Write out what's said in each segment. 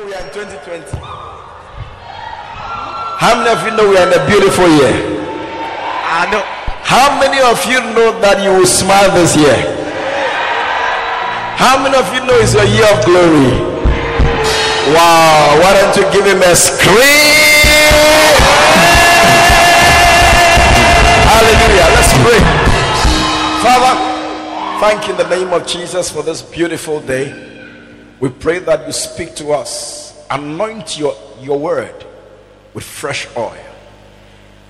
know we are in 2020? How many of you know we are in a beautiful year? I know. How many of you know that you will smile this year? How many of you know it's a year of glory? Wow, why don't you give him a scream? Hallelujah. Let's pray. Father, thank you in the name of Jesus for this beautiful day. We pray that you speak to us, anoint your, your word with fresh oil.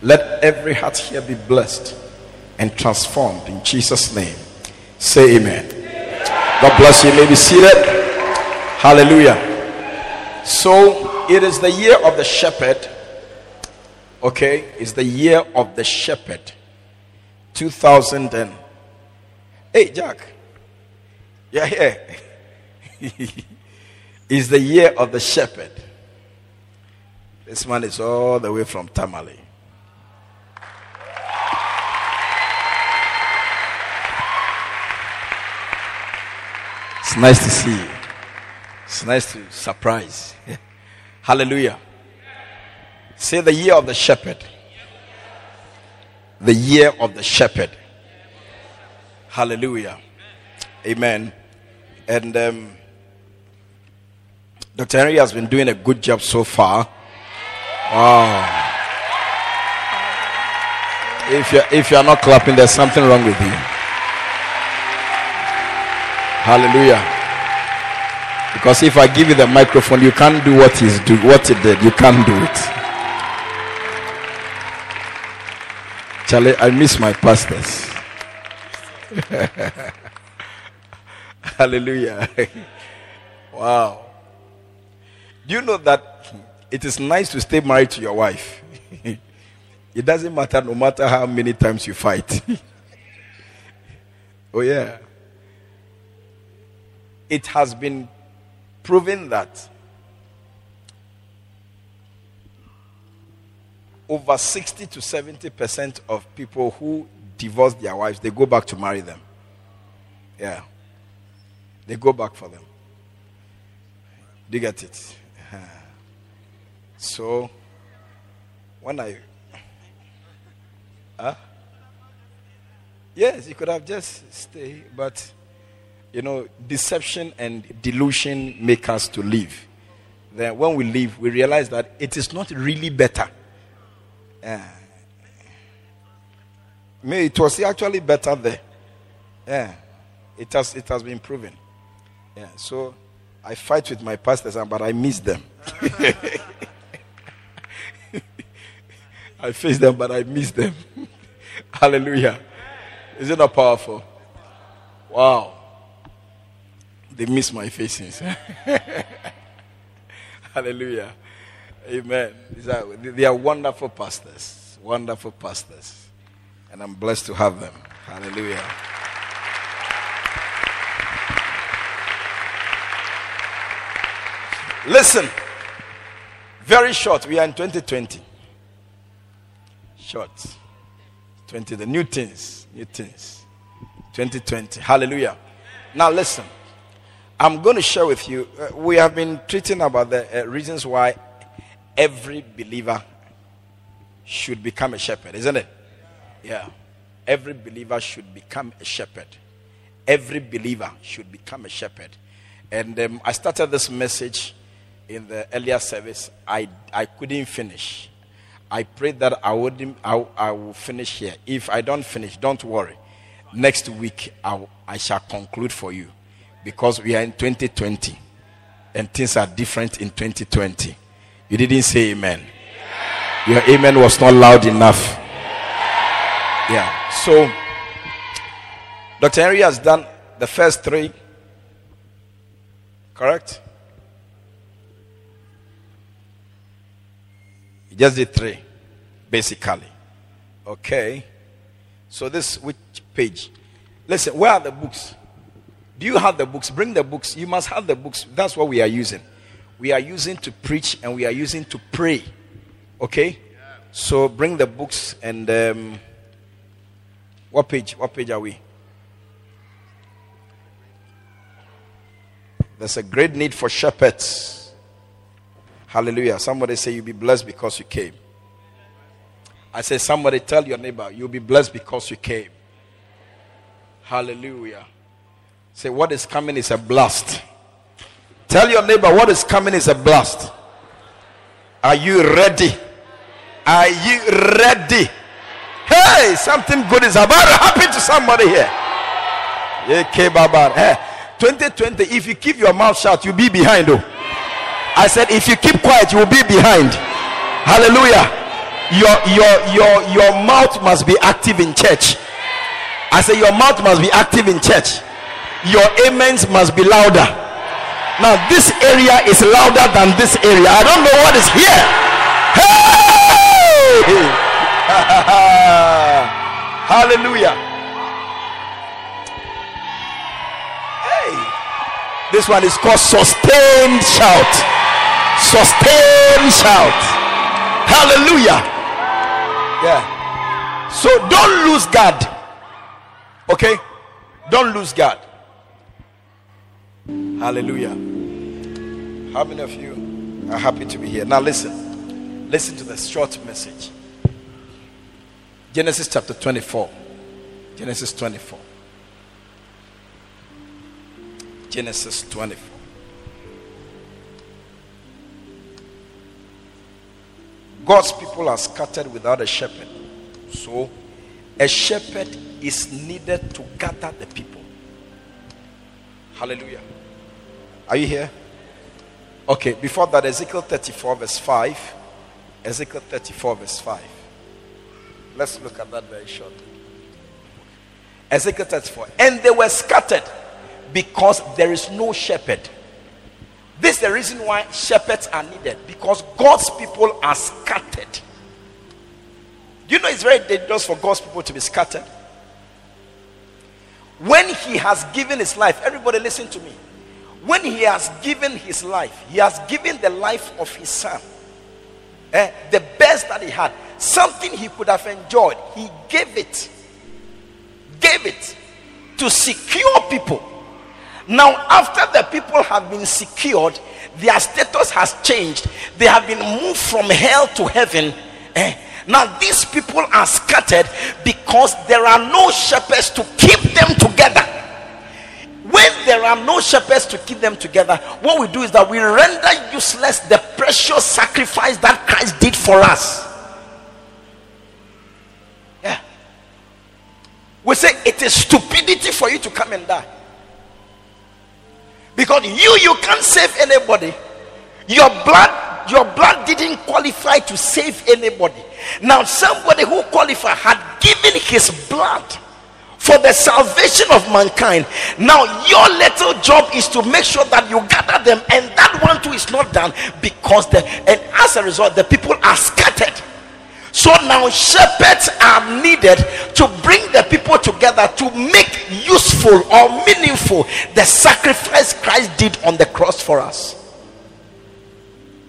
Let every heart here be blessed and transformed in Jesus' name. Say amen. God bless you. you may be seated. Hallelujah. So it is the year of the shepherd. Okay, it's the year of the shepherd. 2000 and Hey Jack. Yeah, here. is the year of the shepherd. This man is all the way from Tamale. It's nice to see you. It's nice to surprise. Hallelujah. Say the year of the shepherd. The year of the shepherd. Hallelujah. Amen. And um, Dr. Henry has been doing a good job so far. Wow. If you're, if you're not clapping, there's something wrong with you. Hallelujah. Because if I give you the microphone, you can't do what he's do what he did. You can't do it. Charlie, I miss my pastors. Hallelujah. wow. You know that it is nice to stay married to your wife? it doesn't matter no matter how many times you fight. oh, yeah. It has been proven that over 60 to 70% of people who divorce their wives, they go back to marry them. Yeah. They go back for them. Do you get it? Uh-huh. So, when I. Huh? Yes, you could have just stayed, but you know, deception and delusion make us to leave. Then when we leave, we realize that it is not really better. Uh, yeah. May it was actually better there. Yeah. It has it has been proven. Yeah. So I fight with my pastors, but I miss them. I face them, but I miss them. Hallelujah. Is it not powerful? Wow. They miss my faces. Hallelujah. Amen. They are wonderful pastors. Wonderful pastors. And I'm blessed to have them. Hallelujah. Listen. Very short. We are in 2020. Short. 20. The new things. New things. 2020. Hallelujah. Now listen. I'm going to share with you. Uh, we have been treating about the uh, reasons why every believer should become a shepherd, isn't it? Yeah. Every believer should become a shepherd. Every believer should become a shepherd. And um, I started this message in the earlier service. I, I couldn't finish. I prayed that I would I, I will finish here. If I don't finish, don't worry. Next week I, I shall conclude for you because we are in 2020 and things are different in 2020. You didn't say amen. Your amen was not loud enough. Yeah. So, Dr. Henry has done the first three. Correct? Just the three, basically. Okay. So, this which page? Listen, where are the books? Do you have the books? Bring the books. You must have the books. That's what we are using. We are using to preach and we are using to pray. Okay? So bring the books and um, what page? What page are we? There's a great need for shepherds. Hallelujah. Somebody say you'll be blessed because you came. I say, somebody tell your neighbor, you'll be blessed because you came. Hallelujah. Say, what is coming is a blast. Tell your neighbor, what is coming is a blast. Are you ready? Are you ready? Hey, something good is about to happen to somebody here. Hey, eh, 2020, if you keep your mouth shut, you'll be behind. Oh. I said, if you keep quiet, you will be behind. Hallelujah. Your your your your mouth must be active in church. I say your mouth must be active in church. Your amens must be louder. Now this area is louder than this area. I don't know what is here. Hey! hallelujah. Hey! This one is called sustained shout sustained shout hallelujah yeah. So don't lose guard. Okay? Don't lose guard. Hallelujah. How many of you are happy to be here? Now listen. Listen to the short message. Genesis chapter 24. Genesis 24. Genesis 24. God's people are scattered without a shepherd. So, a shepherd is needed to gather the people. Hallelujah. Are you here? Okay, before that, Ezekiel 34, verse 5. Ezekiel 34, verse 5. Let's look at that very shortly. Ezekiel 34. And they were scattered because there is no shepherd. This is the reason why shepherds are needed because God's people are scattered. You know, it's very dangerous for God's people to be scattered. When He has given His life, everybody listen to me. When He has given His life, He has given the life of His Son, eh, the best that He had, something He could have enjoyed, He gave it. Gave it to secure people now, after the people have been secured, their status has changed. They have been moved from hell to heaven. Eh? Now, these people are scattered because there are no shepherds to keep them together. When there are no shepherds to keep them together, what we do is that we render useless the precious sacrifice that Christ did for us. Yeah. We say it is stupidity for you to come and die. Because you you can't save anybody. Your blood your blood didn't qualify to save anybody. Now somebody who qualified had given his blood for the salvation of mankind. Now your little job is to make sure that you gather them and that one too is not done because the and as a result the people are scattered. So now shepherds are needed to bring the people together to make useful or meaningful the sacrifice Christ did on the cross for us.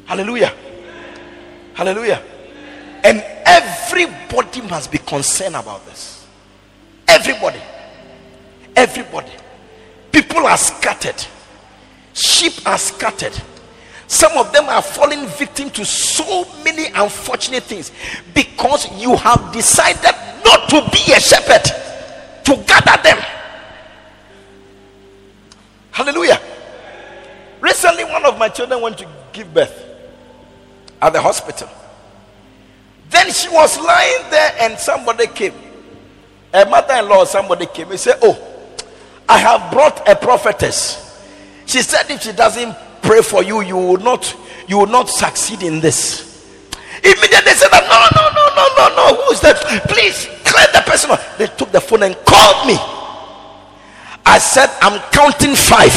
Hallelujah. Hallelujah. And everybody must be concerned about this. Everybody. Everybody. People are scattered. Sheep are scattered some of them are falling victim to so many unfortunate things because you have decided not to be a shepherd to gather them. Hallelujah. Recently, one of my children went to give birth at the hospital. Then she was lying there, and somebody came. A mother in law, somebody came. He said, Oh, I have brought a prophetess. She said, If she doesn't pray for you, you will not you will not succeed in this. Immediately said, No, no, no, no, no, no. Who is that? Please clear the person. They took the phone and called me. I said, I'm counting five.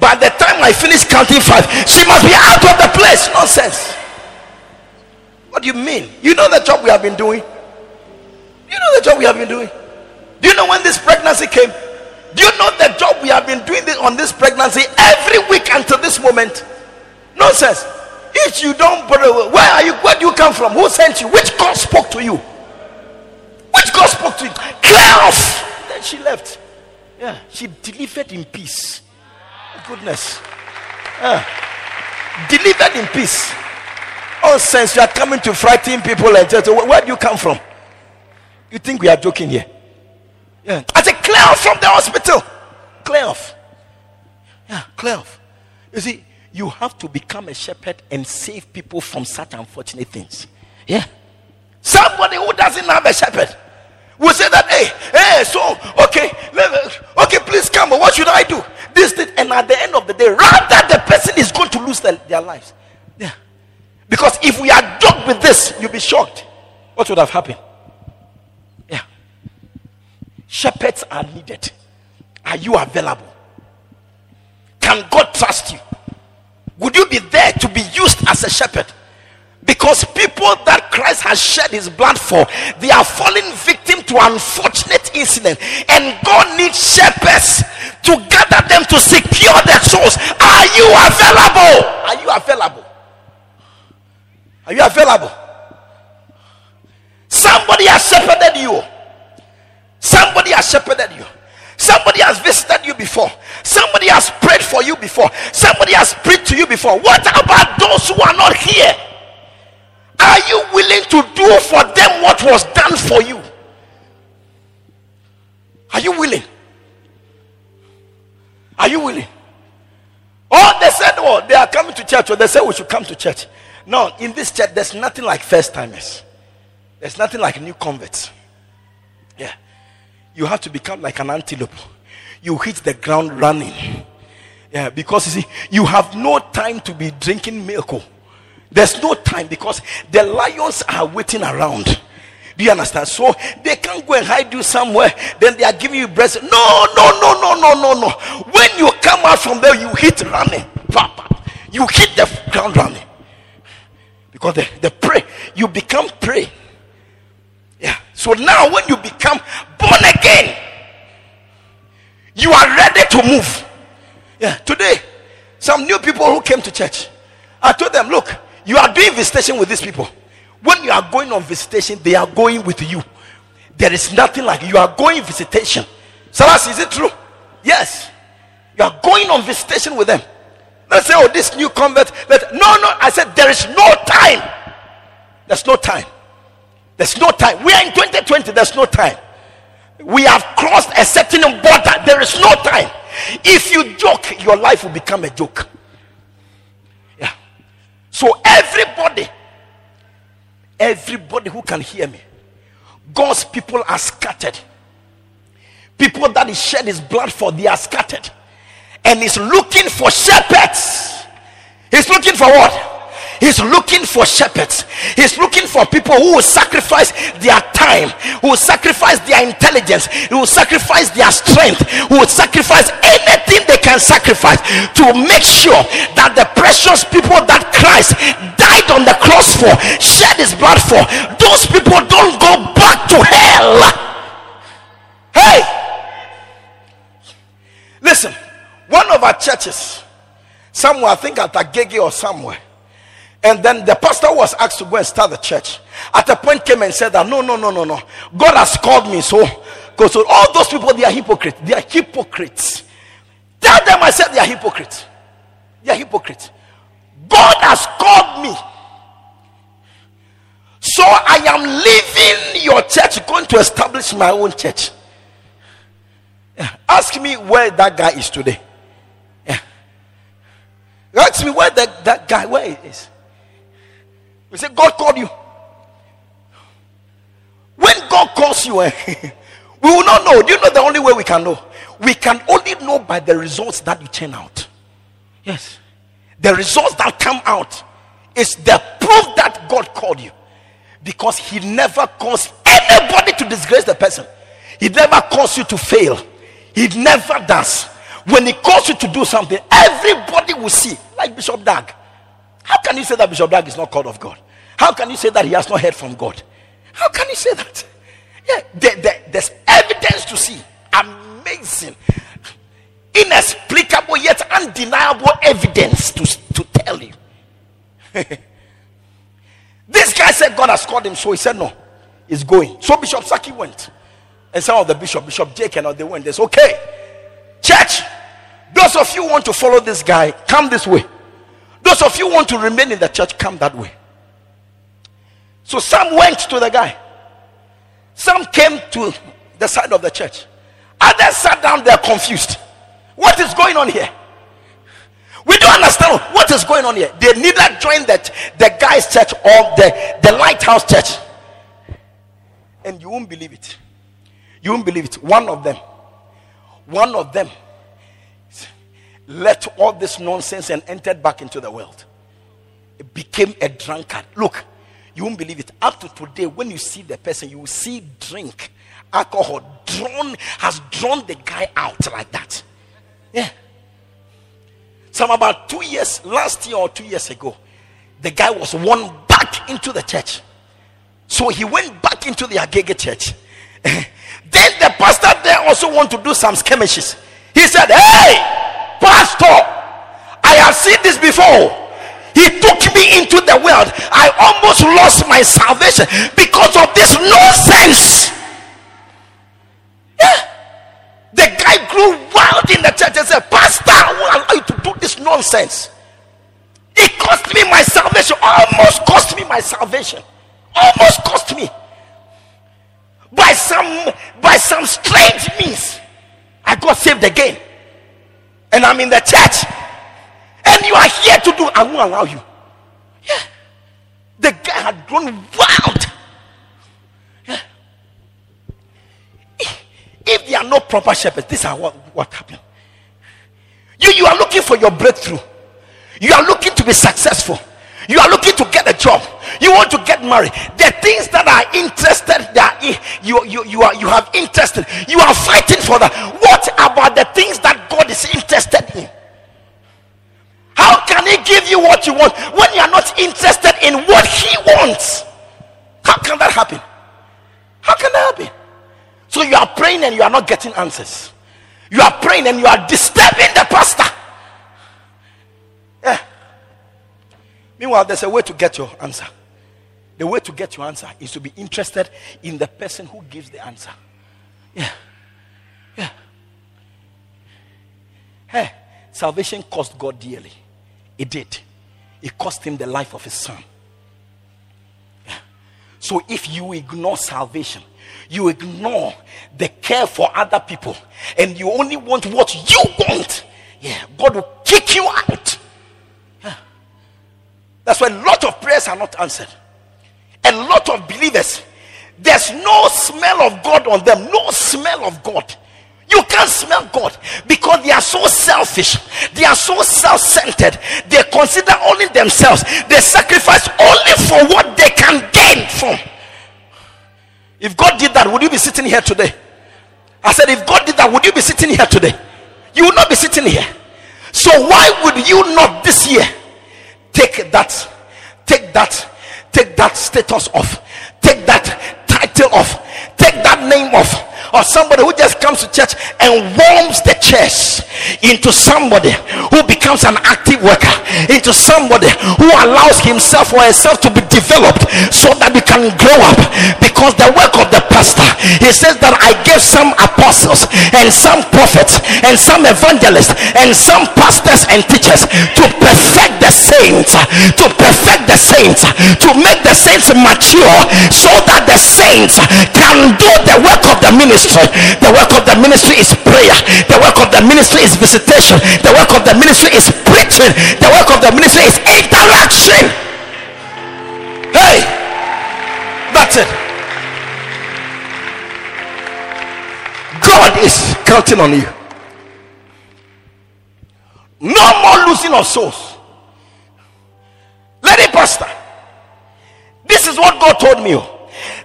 By the time I finish counting five, she must be out of the place. Nonsense. What do you mean? You know the job we have been doing? You know the job we have been doing? Do you know when this pregnancy came? Do you know the job we have been doing on this pregnancy every week until this moment? Nonsense. If you don't, where are you? Where do you come from? Who sent you? Which God spoke to you? Which God spoke to you? Clear off. Then she left. Yeah, she delivered in peace. Goodness. Yeah. Delivered in peace. Oh, since you are coming to frighten people and tell where, do you come from? You think we are joking here? Yeah. I clear off from the hospital. Clear off. Yeah, clear off. You see, you have to become a shepherd and save people from such unfortunate things. Yeah. Somebody who doesn't have a shepherd will say that, hey, hey, so, okay, okay, please come. What should I do? This, thing. And at the end of the day, rather the person is going to lose their, their lives. Yeah. Because if we are joked with this, you'll be shocked. What would have happened? Shepherds are needed. Are you available? Can God trust you? Would you be there to be used as a shepherd? Because people that Christ has shed his blood for, they are falling victim to unfortunate incident. And God needs shepherds to gather them to secure their souls. Are you available? Are you available? Are you available? Somebody has shepherded you. Somebody has shepherded you. Somebody has visited you before. Somebody has prayed for you before. Somebody has prayed to you before. What about those who are not here? Are you willing to do for them what was done for you? Are you willing? Are you willing? Oh, they said, oh, they are coming to church, or they said we should come to church. No, in this church, there's nothing like first timers. There's nothing like new converts. You have to become like an antelope. You hit the ground running. Yeah, because you see, you have no time to be drinking milk. Oh. There's no time because the lions are waiting around. Do you understand? So they can't go and hide you somewhere. Then they are giving you breast. No, no, no, no, no, no, no. When you come out from there, you hit running. Papa. You hit the ground running. Because the, the prey, you become prey. Yeah. So now when you become born again, you are ready to move. Yeah. Today, some new people who came to church, I told them, look, you are doing visitation with these people. When you are going on visitation, they are going with you. There is nothing like you are going visitation. Salas, is it true? Yes. You are going on visitation with them. Let's say, oh, this new convert. Let, no, no. I said, there is no time. There's no time. There's no time. We are in 2020. There's no time. We have crossed a certain border. There is no time. If you joke, your life will become a joke. Yeah. So everybody, everybody who can hear me, God's people are scattered. People that He shed His blood for, they are scattered, and He's looking for shepherds. He's looking for what? He's looking for shepherds. He's looking for people who will sacrifice their time, who will sacrifice their intelligence, who will sacrifice their strength, who will sacrifice anything they can sacrifice to make sure that the precious people that Christ died on the cross for, shed his blood for, those people don't go back to hell. Hey! Listen, one of our churches, somewhere, I think at Agege or somewhere, and then the pastor was asked to go and start the church. At a point came and said that no, no, no, no, no. God has called me. So, because so all those people they are hypocrites. They are hypocrites. Tell them I said they are hypocrites. They are hypocrites. God has called me. So I am leaving your church, going to establish my own church. Ask me where that guy is today. Yeah. Ask me where that, that guy where he is. We say, God called you. When God calls you, eh, we will not know. Do you know the only way we can know? We can only know by the results that you turn out. Yes. The results that come out is the proof that God called you. Because He never calls anybody to disgrace the person, He never calls you to fail. He never does. When He calls you to do something, everybody will see, like Bishop Dag. How can you say that Bishop Dag is not called of God? How can you say that he has not heard from God? How can you say that? Yeah, there, there, there's evidence to see. Amazing. Inexplicable yet undeniable evidence to, to tell you. this guy said God has called him, so he said no. He's going. So Bishop Saki went. And some of the bishop, Bishop Jake and all they went. They said, okay, church, those of you want to follow this guy, come this way. Those of you who want to remain in the church, come that way. So some went to the guy. Some came to the side of the church. Others sat down there confused. What is going on here? We don't understand what is going on here. They neither joined that the guy's church or the, the lighthouse church. And you won't believe it. You won't believe it. One of them, one of them left all this nonsense and entered back into the world. It became a drunkard. Look, you won't believe it. Up to today, when you see the person, you will see drink, alcohol drawn, has drawn the guy out like that. Yeah. Some about two years, last year or two years ago, the guy was won back into the church. So he went back into the Agege church. then the pastor there also want to do some skirmishes. He said, Hey, pastor, I have seen this before. He took me into the world. I almost lost my salvation because of this nonsense. Yeah. The guy grew wild in the church and said, Pastor, will allow you to do this nonsense. It cost me my salvation. Almost cost me my salvation. Almost cost me. By some by some strange means. I got saved again. And I'm in the church. And you are here to do, I won't allow you. Yeah. The guy had grown wild. Yeah. If there are no proper shepherds, this is what, what happened. You, you are looking for your breakthrough. You are looking to be successful. You are looking to get a job. You want to get married. The things that are interested that you, you, you are you have interested. You are fighting for that. What about the things that God is interested in? How can He give you what you want when you are not interested in what He wants? How can that happen? How can that happen? So you are praying and you are not getting answers. You are praying and you are disturbing the pastor. Yeah. Meanwhile, there's a way to get your answer. The way to get your answer is to be interested in the person who gives the answer. Yeah. Yeah. Hey, salvation cost God dearly. It did. It cost him the life of his son. Yeah. So if you ignore salvation, you ignore the care for other people, and you only want what you want, yeah, God will kick you out. Yeah. That's why a lot of prayers are not answered. A lot of believers, there's no smell of God on them, no smell of God. You can't smell God because they are so selfish. They are so self centered. They consider only themselves. They sacrifice only for what they can gain from. If God did that, would you be sitting here today? I said, if God did that, would you be sitting here today? You would not be sitting here. So, why would you not this year take that, take that, take that status off, take that title off, take that name off? Or somebody who just comes to church and warms the church into somebody who becomes an active worker, into somebody who allows himself or herself to be developed so that we can grow up. Because the work of the pastor, he says that I gave some apostles and some prophets and some evangelists and some pastors and teachers to perfect the saints, to perfect the saints, to make the saints mature so that the saints can do the work of the ministry ministry. The work of the ministry is prayer. The work of the ministry is visitation. The work of the ministry is preaching. The work of the ministry is interaction. Hey, that's it. God is counting on you. No more losing of souls. lady pastor. This is what God told me. Oh.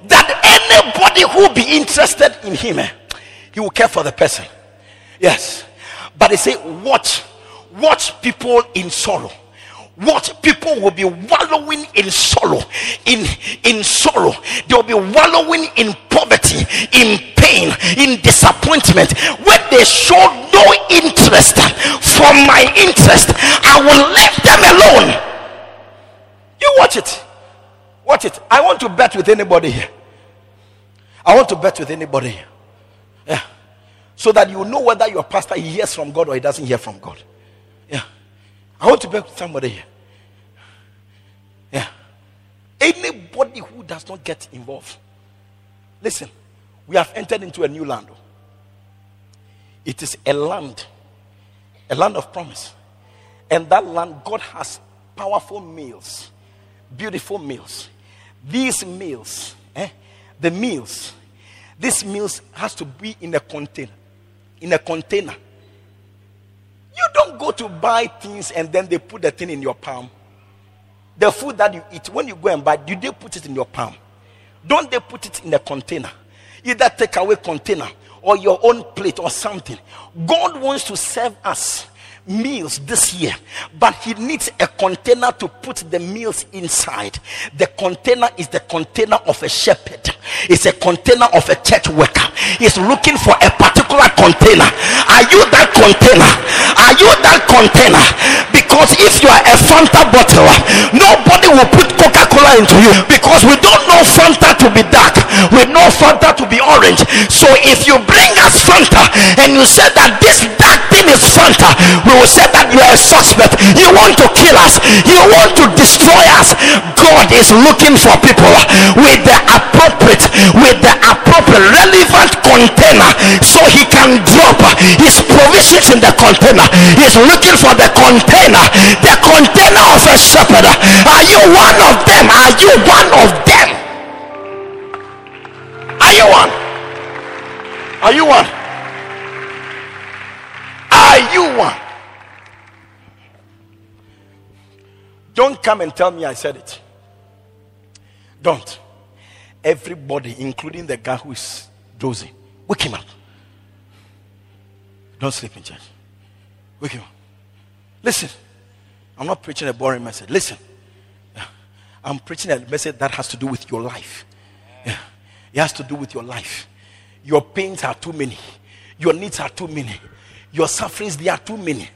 That anybody who be interested in him, eh, he will care for the person. Yes. But they say, watch, watch people in sorrow. Watch people will be wallowing in sorrow, in in sorrow. They will be wallowing in poverty, in pain, in disappointment. When they show no interest for my interest, I will leave them alone. You watch it. Watch it. I want to bet with anybody here. I want to bet with anybody. Yeah. So that you know whether your pastor hears from God or he doesn't hear from God. Yeah. I want to bet with somebody here. Yeah. Anybody who does not get involved. Listen, we have entered into a new land. It is a land, a land of promise. And that land, God has powerful meals, beautiful meals. These meals, eh, the meals these meals has to be in a container. In a container. You don't go to buy things and then they put the thing in your palm. The food that you eat, when you go and buy, do they put it in your palm? Don't they put it in a container? Either take away container or your own plate or something. God wants to serve us meals this year, but he needs a container to put the meals inside. The container is the container of a shepherd, it's a container of a church worker. He's looking for a particular container. Are you that container? Are you that container? Because if you are a Fanta bottle, nobody will put Coca Cola into you because we don't know Fanta to be dark, we know Fanta to be orange. So if you bring us Fanta and you say that this dark thing is Fanta, we will say that you are a suspect. You want to kill us, you want to destroy us. God is looking for people with the appropriate, with the appropriate relevant container so he can drop his provisions in the container. He's looking for the container, the container of a shepherd. Are you one of them? Are you one of them? Come and tell me I said it. Don't. Everybody, including the guy who is dozing, wake him up. Don't sleep in church. Wake him up. Listen, I'm not preaching a boring message. Listen, I'm preaching a message that has to do with your life. Yeah. It has to do with your life. Your pains are too many. Your needs are too many. Your sufferings, they are too many.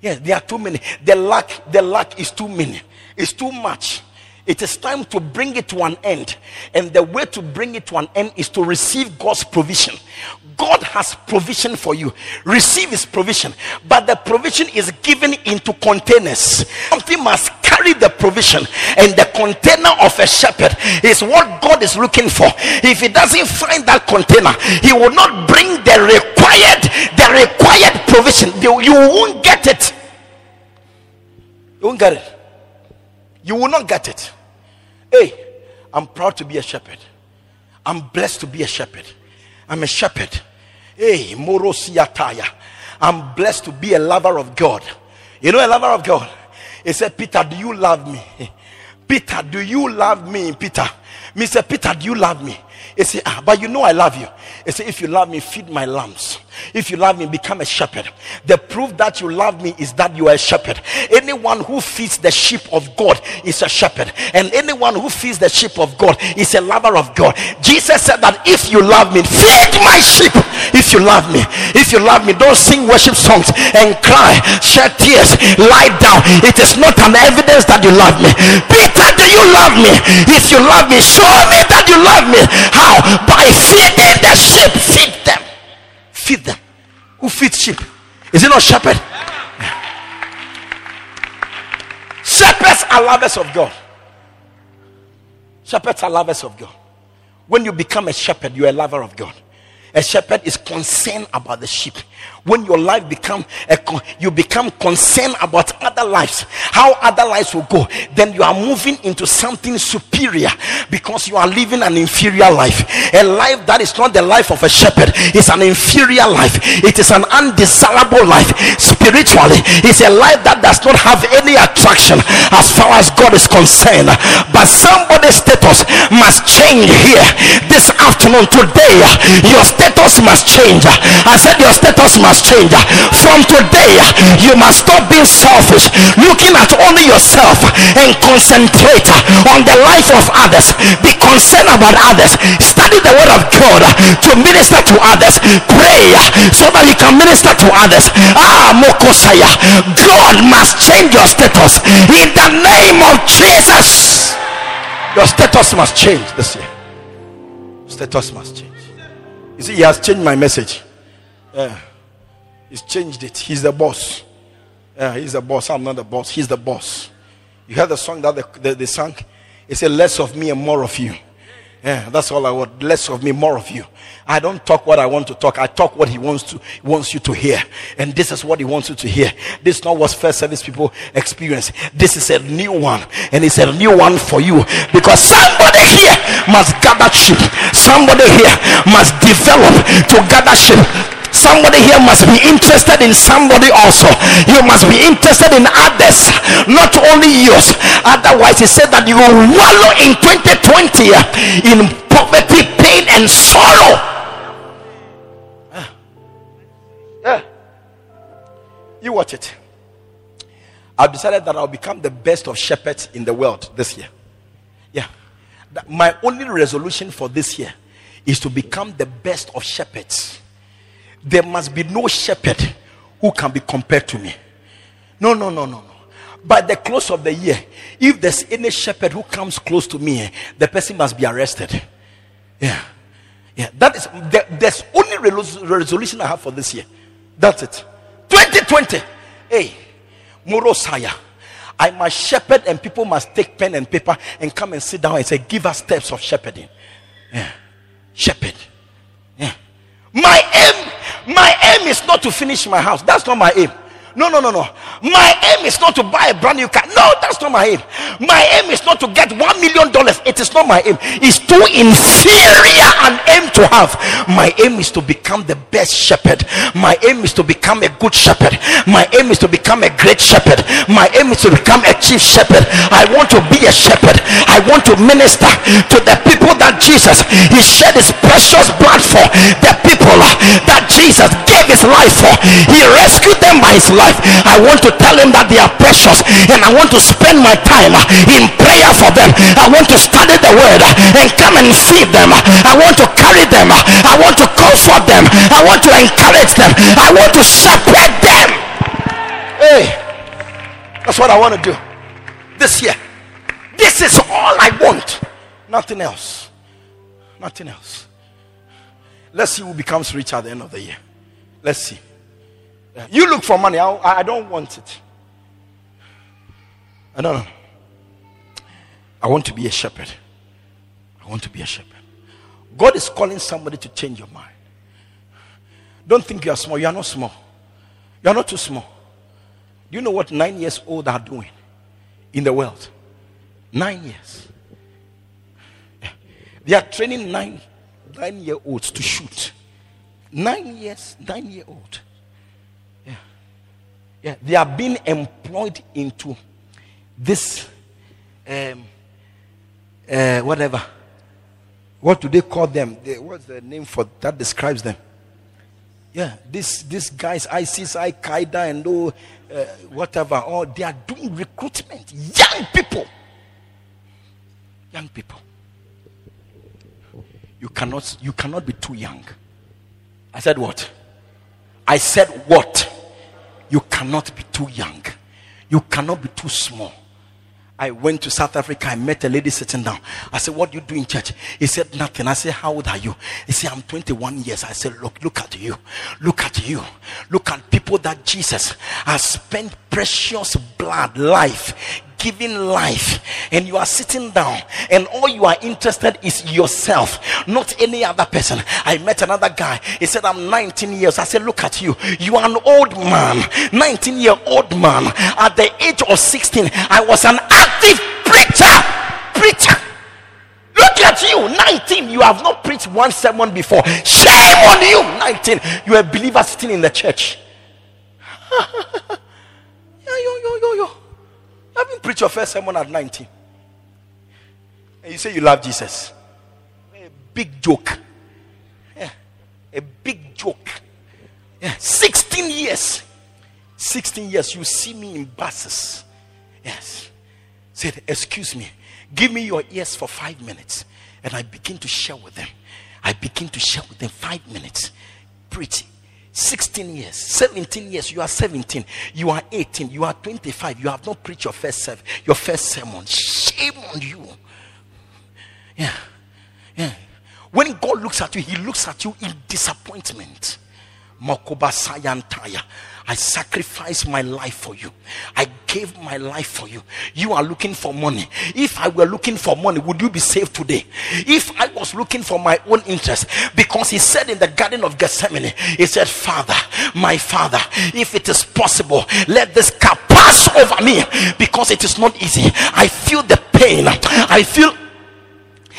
Yes, there are too many. The lack, the lack is too many. It's too much. It is time to bring it to an end. And the way to bring it to an end is to receive God's provision. God has provision for you. Receive his provision. But the provision is given into containers. Something must carry the provision. And the container of a shepherd is what God is looking for. If he doesn't find that container, he will not bring the required, the required provision. You won't get it. You won't get it. You will not get it. Hey, I'm proud to be a shepherd. I'm blessed to be a shepherd. I'm a shepherd. Hey, Morosiataya. I'm blessed to be a lover of God. You know, a lover of God. He said, Peter, do you love me? Peter, do you love me? Peter. Mr. Peter, do you love me? He said, ah, but you know I love you. He said, if you love me, feed my lambs. If you love me, become a shepherd. The proof that you love me is that you are a shepherd. Anyone who feeds the sheep of God is a shepherd. And anyone who feeds the sheep of God is a lover of God. Jesus said that if you love me, feed my sheep. If you love me, if you love me, don't sing worship songs and cry, shed tears, lie down. It is not an evidence that you love me. Peter, do you love me? If you love me, show me that you love me. How? By feeding the sheep. Feed them. Feed them. Who feeds sheep? Is it not shepherd? Shepherds are lovers of God. Shepherds are lovers of God. When you become a shepherd, you're a lover of God. A shepherd is concerned about the sheep. When your life become a, you become concerned about other lives, how other lives will go, then you are moving into something superior because you are living an inferior life. A life that is not the life of a shepherd is an inferior life. It is an undesirable life. Spiritually, it's a life that does not have any attraction as far as God is concerned. But somebody's status must change here this afternoon, today. Your status must change. I said, Your status must change. From today, you must stop being selfish, looking at only yourself, and concentrate on the life of others. Be concerned about others. Study the word of God to minister to others. Pray so that you can minister to others. Ah, Mokosaya. God must change your status in the name of Jesus. Your status must change this year. Status must change. You see, he has changed my message. Yeah. He's changed it. He's the boss. Yeah, he's the boss. I'm not the boss. He's the boss. You heard the song that they, they, they sang? It said, Less of me and more of you. Yeah, that's all I want. Less of me, more of you. I don't talk what I want to talk. I talk what he wants to wants you to hear. And this is what he wants you to hear. This is not what first service people experience. This is a new one. And it's a new one for you. Because somebody here must gather sheep. Somebody here must develop to gather sheep. Somebody here must be interested in somebody also. You must be interested in others, not only yours. Otherwise, he said that you will wallow in 2020 in poverty, pain, and sorrow. Yeah. You watch it. I've decided that I'll become the best of shepherds in the world this year. Yeah. My only resolution for this year is to become the best of shepherds. There must be no shepherd who can be compared to me. No, no, no, no, no. By the close of the year, if there's any shepherd who comes close to me, the person must be arrested. Yeah. Yeah. That is, the, there's only resolution I have for this year. That's it. 2020. Hey, Morosaya. I must shepherd and people must take pen and paper and come and sit down and say, give us steps of shepherding. Yeah. Shepherd. Yeah. My aim, my aim is not to finish my house. That's not my aim. No, no, no, no. My aim is not to buy a brand new car. No, that's not my aim. My aim is not to get one million dollars. It is not my aim. It's too inferior an aim to have. My aim is to become the best shepherd. My aim is to become a good shepherd. My aim is to become a great shepherd. My aim is to become a chief shepherd. I want to be a shepherd. I want to minister to the people that Jesus he shed his precious blood for. The people uh, that Jesus gave his life for. He rescued them by his life. I want to tell him that they are precious and I want to spend my time uh, in prayer for them. I want to study the word uh, and come and feed them. I want to carry them. Uh, I want to comfort them. I want to encourage them. I want to shepherd them. Hey, that's what I want to do this year. This is all I want. Nothing else. Nothing else. Let's see who becomes rich at the end of the year. Let's see. You look for money. I, I don't want it. I don't know. I want to be a shepherd. I want to be a shepherd. God is calling somebody to change your mind. Don't think you are small. You are not small. You are not too small. Do you know what nine years old are doing in the world? Nine years. They are training nine, nine year olds to shoot. Nine years, nine year old. Yeah, they are being employed into this, um, uh, whatever. What do they call them? They, what's the name for that describes them? Yeah, this these guys, ISIS, Al Qaeda, and all, uh, whatever. Or they are doing recruitment. Young people. Young people. You cannot, you cannot be too young. I said what? I said what? You cannot be too young. You cannot be too small. I went to South Africa. I met a lady sitting down. I said, What do you do in church? He said, Nothing. I said, How old are you? He said, I'm 21 years. I said, Look, look at you. Look at you. Look at people that Jesus has spent precious blood, life, giving life and you are sitting down and all you are interested is yourself not any other person. I met another guy. He said i'm 19 years. I said look at you. You are an old man. 19 year old man. At the age of 16 i was an active preacher. Preacher. Look at you, 19. You have not preached one sermon before. Shame on you, 19. You are a believer sitting in the church. yo, yo, yo, yo, You haven't preached your first sermon at 19. And you say you love Jesus. A big joke. Yeah. A big joke. Yeah. 16 years. 16 years. You see me in buses. Yes. Said, Excuse me. Give me your ears for five minutes. And I begin to share with them. I begin to share with them five minutes. Preach 16 years, 17 years, you are 17, you are 18, you are 25, you have not preached your first serve, your first sermon. Shame on you. Yeah. Yeah. When God looks at you, He looks at you in disappointment. Mokoba Sayantaya. I sacrificed my life for you. I gave my life for you. You are looking for money. If I were looking for money, would you be saved today? If I was looking for my own interest, because he said in the Garden of Gethsemane, he said, Father, my Father, if it is possible, let this cup pass over me because it is not easy. I feel the pain. I feel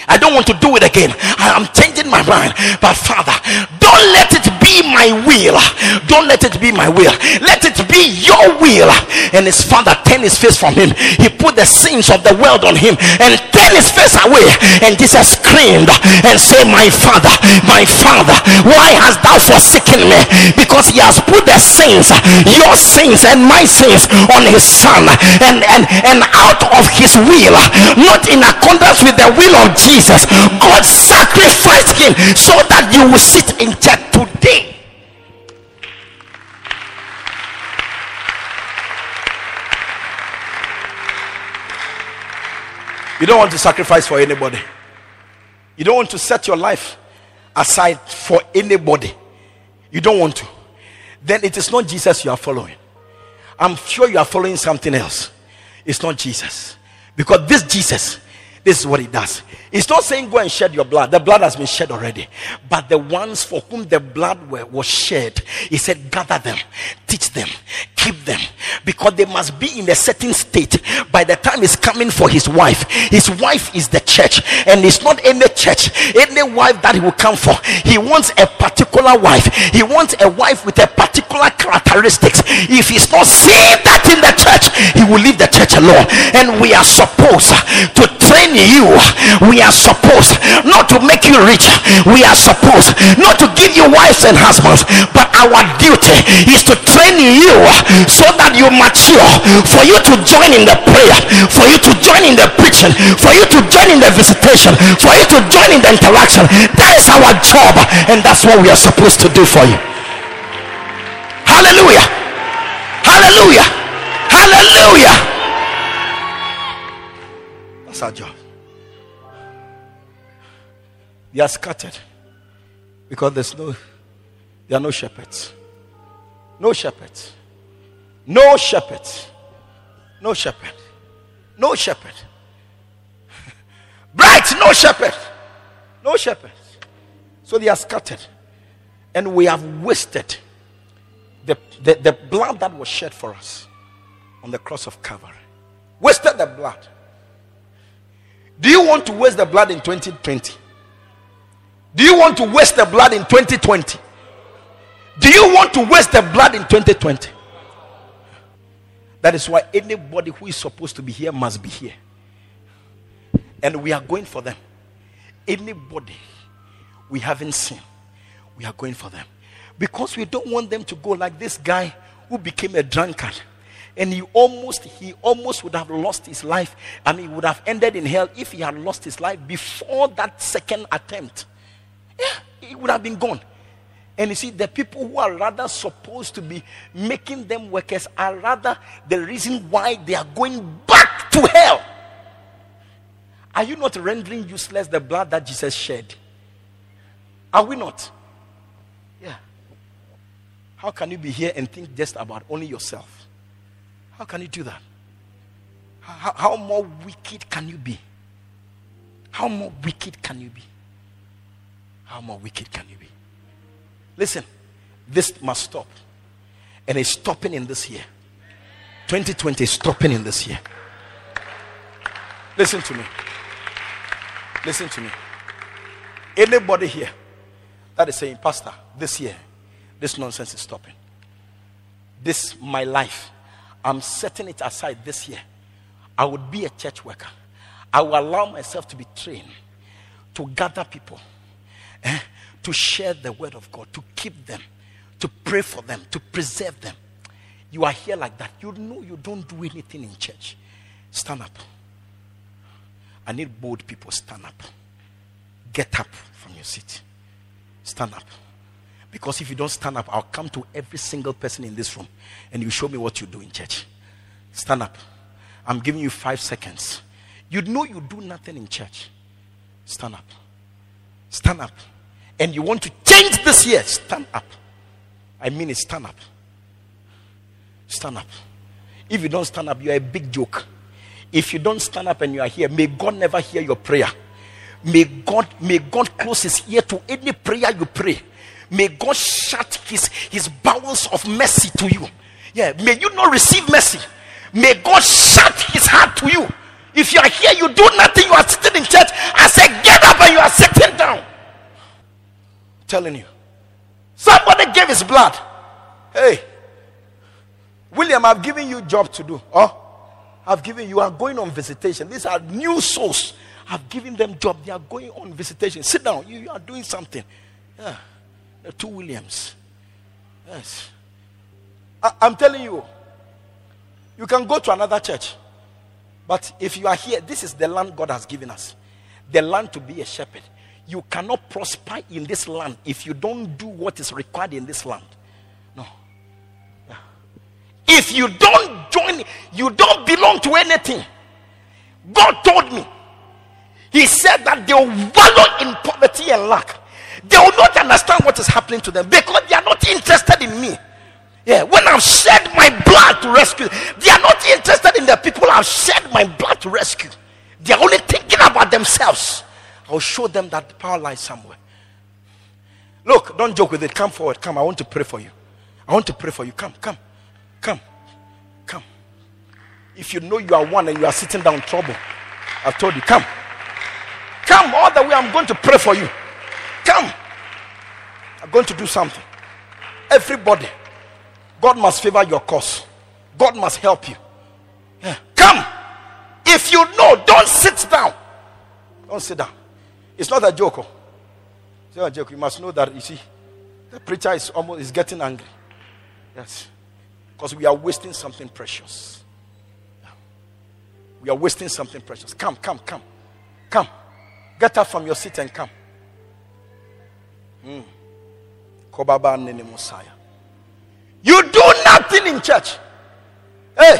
I don't want to do it again. I am changing my mind. But Father, don't let it be my will. Don't let it be my will. Let it be your will. And his father turned his face from him. He put the sins of the world on him and turned his face away. And Jesus screamed and said, My father, my father, why hast thou forsaken me? Because he has put the sins, your sins and my sins on his son. And and and out of his will, not in accordance with the will of Jesus Jesus, God sacrificed him so that you will sit in church today. You don't want to sacrifice for anybody. You don't want to set your life aside for anybody. You don't want to. Then it is not Jesus you are following. I'm sure you are following something else. It's not Jesus. Because this Jesus, this is what he does. He's not saying go and shed your blood. The blood has been shed already. But the ones for whom the blood were, was shed, he said, gather them, teach them, keep them. Because they must be in a certain state by the time he's coming for his wife. His wife is the church. And it's not any church, any wife that he will come for. He wants a particular wife. He wants a wife with a particular characteristics. If he's not seeing that in the church, he will leave the church alone. And we are supposed to train you. We are supposed not to make you rich. We are supposed not to give you wives and husbands, but our duty is to train you so that you mature. For you to join in the prayer, for you to join in the preaching, for you to join in the visitation, for you to join in the interaction. That is our job, and that's what we are supposed to do for you. Hallelujah! Hallelujah! Hallelujah! That's our job. They are scattered because there's no, there are no shepherds. No shepherds. No shepherds. No shepherd. No shepherd. Bright, no shepherd. No shepherd. So they are scattered. And we have wasted the, the, the blood that was shed for us on the cross of Calvary. Wasted the blood. Do you want to waste the blood in 2020? Do you want to waste the blood in 2020? Do you want to waste the blood in 2020? That is why anybody who is supposed to be here must be here. And we are going for them. Anybody we haven't seen, we are going for them. Because we don't want them to go like this guy who became a drunkard. And he almost, he almost would have lost his life. I mean, he would have ended in hell if he had lost his life before that second attempt. Yeah, it would have been gone. And you see, the people who are rather supposed to be making them workers are rather the reason why they are going back to hell. Are you not rendering useless the blood that Jesus shed? Are we not? Yeah. How can you be here and think just about only yourself? How can you do that? How, how more wicked can you be? How more wicked can you be? How more wicked can you be? Listen, this must stop. And it's stopping in this year. 2020 is stopping in this year. Listen to me. Listen to me. Anybody here that is saying, Pastor, this year, this nonsense is stopping. This, my life, I'm setting it aside this year. I would be a church worker. I will allow myself to be trained to gather people eh, to share the word of God, to keep them, to pray for them, to preserve them. You are here like that. You know you don't do anything in church. Stand up. I need bold people. Stand up. Get up from your seat. Stand up. Because if you don't stand up, I'll come to every single person in this room and you show me what you do in church. Stand up. I'm giving you five seconds. You know you do nothing in church. Stand up. Stand up. And you want to change this year, stand up. I mean it. Stand up. Stand up. If you don't stand up, you are a big joke. If you don't stand up and you are here, may God never hear your prayer. May God, may God close his ear to any prayer you pray. May God shut his, his bowels of mercy to you. Yeah, may you not receive mercy. May God shut his heart to you. If you are here, you do nothing, you are sitting in church. I say, get up and you are sitting down. I'm telling you. Somebody gave his blood. Hey, William, I've given you job to do. Oh, I've given you are going on visitation. These are new souls. I've given them job. They are going on visitation. Sit down. You, you are doing something. Yeah. The two Williams. Yes. I, I'm telling you, you can go to another church. But if you are here, this is the land God has given us. The land to be a shepherd. You cannot prosper in this land if you don't do what is required in this land. No. Yeah. If you don't join, you don't belong to anything. God told me. He said that they will wallow in poverty and lack. They will not understand what is happening to them because they are not interested in me. Yeah, when I've shed my blood to rescue, they are not interested in the people I've shed my blood to rescue. They are only thinking about themselves. I'll show them that the power lies somewhere. Look, don't joke with it. Come forward. Come. I want to pray for you. I want to pray for you. Come, come, come, come. If you know you are one and you are sitting down trouble, I've told you, come. Come all the way. I'm going to pray for you. Come. I'm going to do something. Everybody, God must favor your cause. God must help you. Yeah. Come. If you know, don't sit down. Don't sit down. It's not a joke. oh. It's not a joke. You must know that you see, the preacher is almost is getting angry. Yes. Because we are wasting something precious. We are wasting something precious. Come, come, come. Come. Get up from your seat and come. Mm. Kobaba Nene Messiah. You do nothing in church. Hey,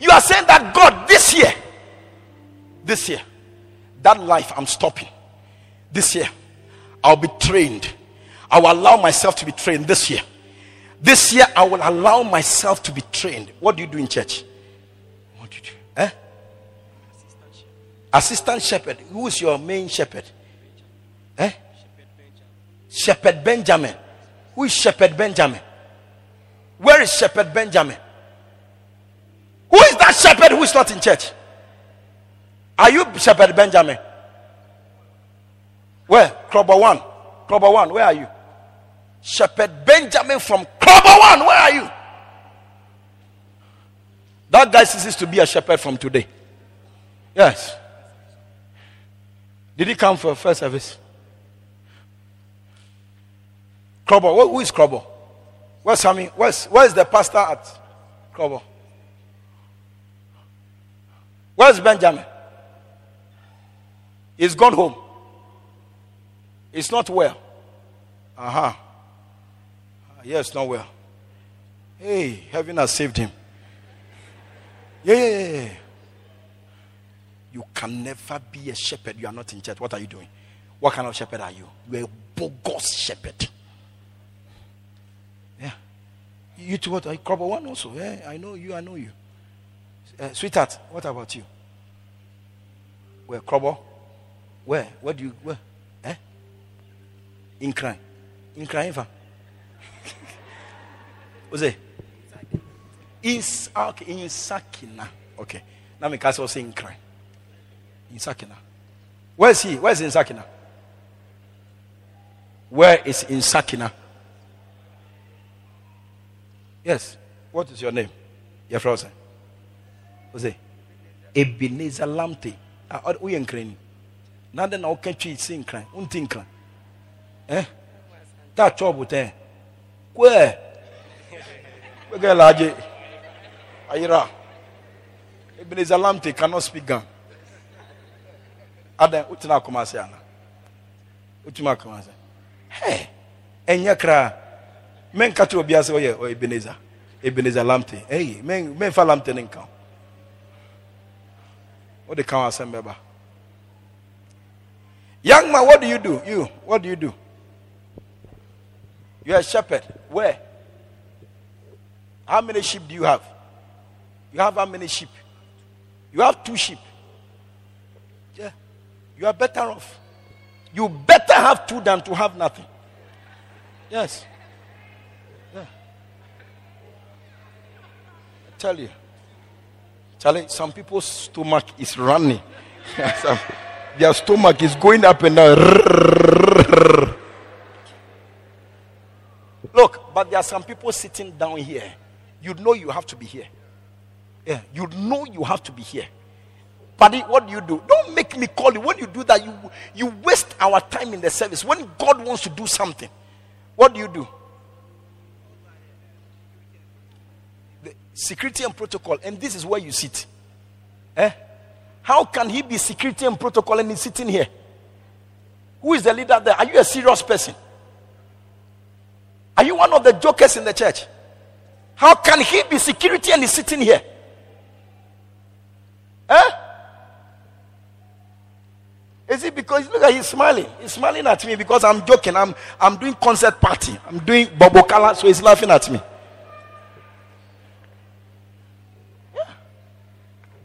you are saying that God, this year, this year, that life I'm stopping. This year, I'll be trained. I will allow myself to be trained this year. This year, I will allow myself to be trained. What do you do in church? What do you do? Eh? Assistant shepherd. Who is your main shepherd? Eh? Shepherd Benjamin. Who is Shepherd Benjamin? Where is Shepherd Benjamin? Who is that shepherd who is not in church? Are you Shepherd Benjamin? Where? Clubber one. Clubber one. Where are you? Shepherd Benjamin from Clubber one. Where are you? That guy ceases to be a shepherd from today. Yes. Did he come for first service? Clubber. Who is Clubber? Where's Sammy? Where's, where's the pastor at Clubber? Where's Benjamin? He's gone home. He's not well. Uh-huh. Yes, not well. Hey, heaven has saved him. Yeah, yeah, yeah, yeah. You can never be a shepherd. You are not in church. What are you doing? What kind of shepherd are you? You are a bogus shepherd. Yeah. You two, what? Are you one also? Yeah, I know you. I know you. Uh, sweetheart, what about you? Where? Crabber? Where? Where do you? Where? Eh? In crime. In crime. What's it? In, okay, in Sakina. Okay. Now, me can say in crime. In Sakina. Where is he? Where is in Sakina? Where is in Sakina? Yes. What is your name? Your frozen. It? Ebenezer Lamte. Uye nkrani. Nada na oka twi si nkran. Unti nkran. Eh? Ta trouble ten. Kwe. Wege laje. Ayira. Ebenezer Lamte cannot speak Gan. Adan utina komase ana. Utima komase. Hey. Enya kra. Men kati obi ase oye o Ebenezer. Ebenezer Lamptey. Hey, men men fa Lamptey ne nkan. What the count assemble? Young man, what do you do? You, what do you do? You're a shepherd. Where? How many sheep do you have? You have how many sheep? You have two sheep. Yeah. You are better off. You better have two than to have nothing. Yes. Tell you. Charlie, some people's stomach is running. their stomach is going up and down. Look, but there are some people sitting down here. You know you have to be here. Yeah, you know you have to be here. But what do you do? Don't make me call you. When you do that, you you waste our time in the service. When God wants to do something, what do you do? The security and protocol, and this is where you sit. Eh? How can he be security and protocol and he's sitting here? Who is the leader there? Are you a serious person? Are you one of the jokers in the church? How can he be security and he's sitting here? Eh? Is it because look at he's smiling? He's smiling at me because I'm joking. I'm I'm doing concert party. I'm doing Bobo Kala, so he's laughing at me. Yeah.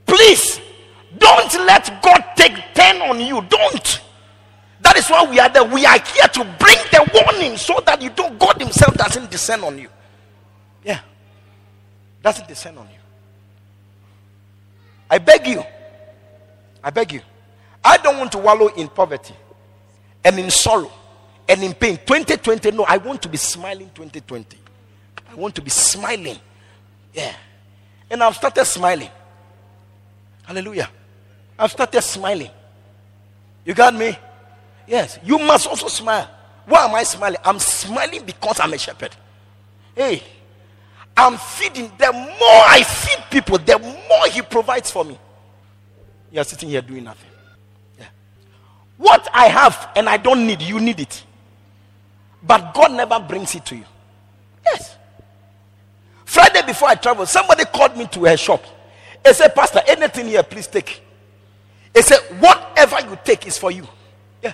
Please don't let God take 10 on you. Don't. That is why we are there. We are here to bring the warning so that you don't, God Himself doesn't descend on you. Yeah. Doesn't descend on you. I beg you. I beg you. I don't want to wallow in poverty and in sorrow and in pain. 2020, no, I want to be smiling 2020. I want to be smiling. Yeah. And I've started smiling. Hallelujah. I've started smiling. You got me? Yes. You must also smile. Why am I smiling? I'm smiling because I'm a shepherd. Hey, I'm feeding. The more I feed people, the more He provides for me. You're sitting here doing nothing. Yeah. What I have and I don't need, you need it. But God never brings it to you. Yes. Friday before I traveled, somebody called me to her shop. He said, Pastor, anything here, please take. He said, Whatever you take is for you. Yeah.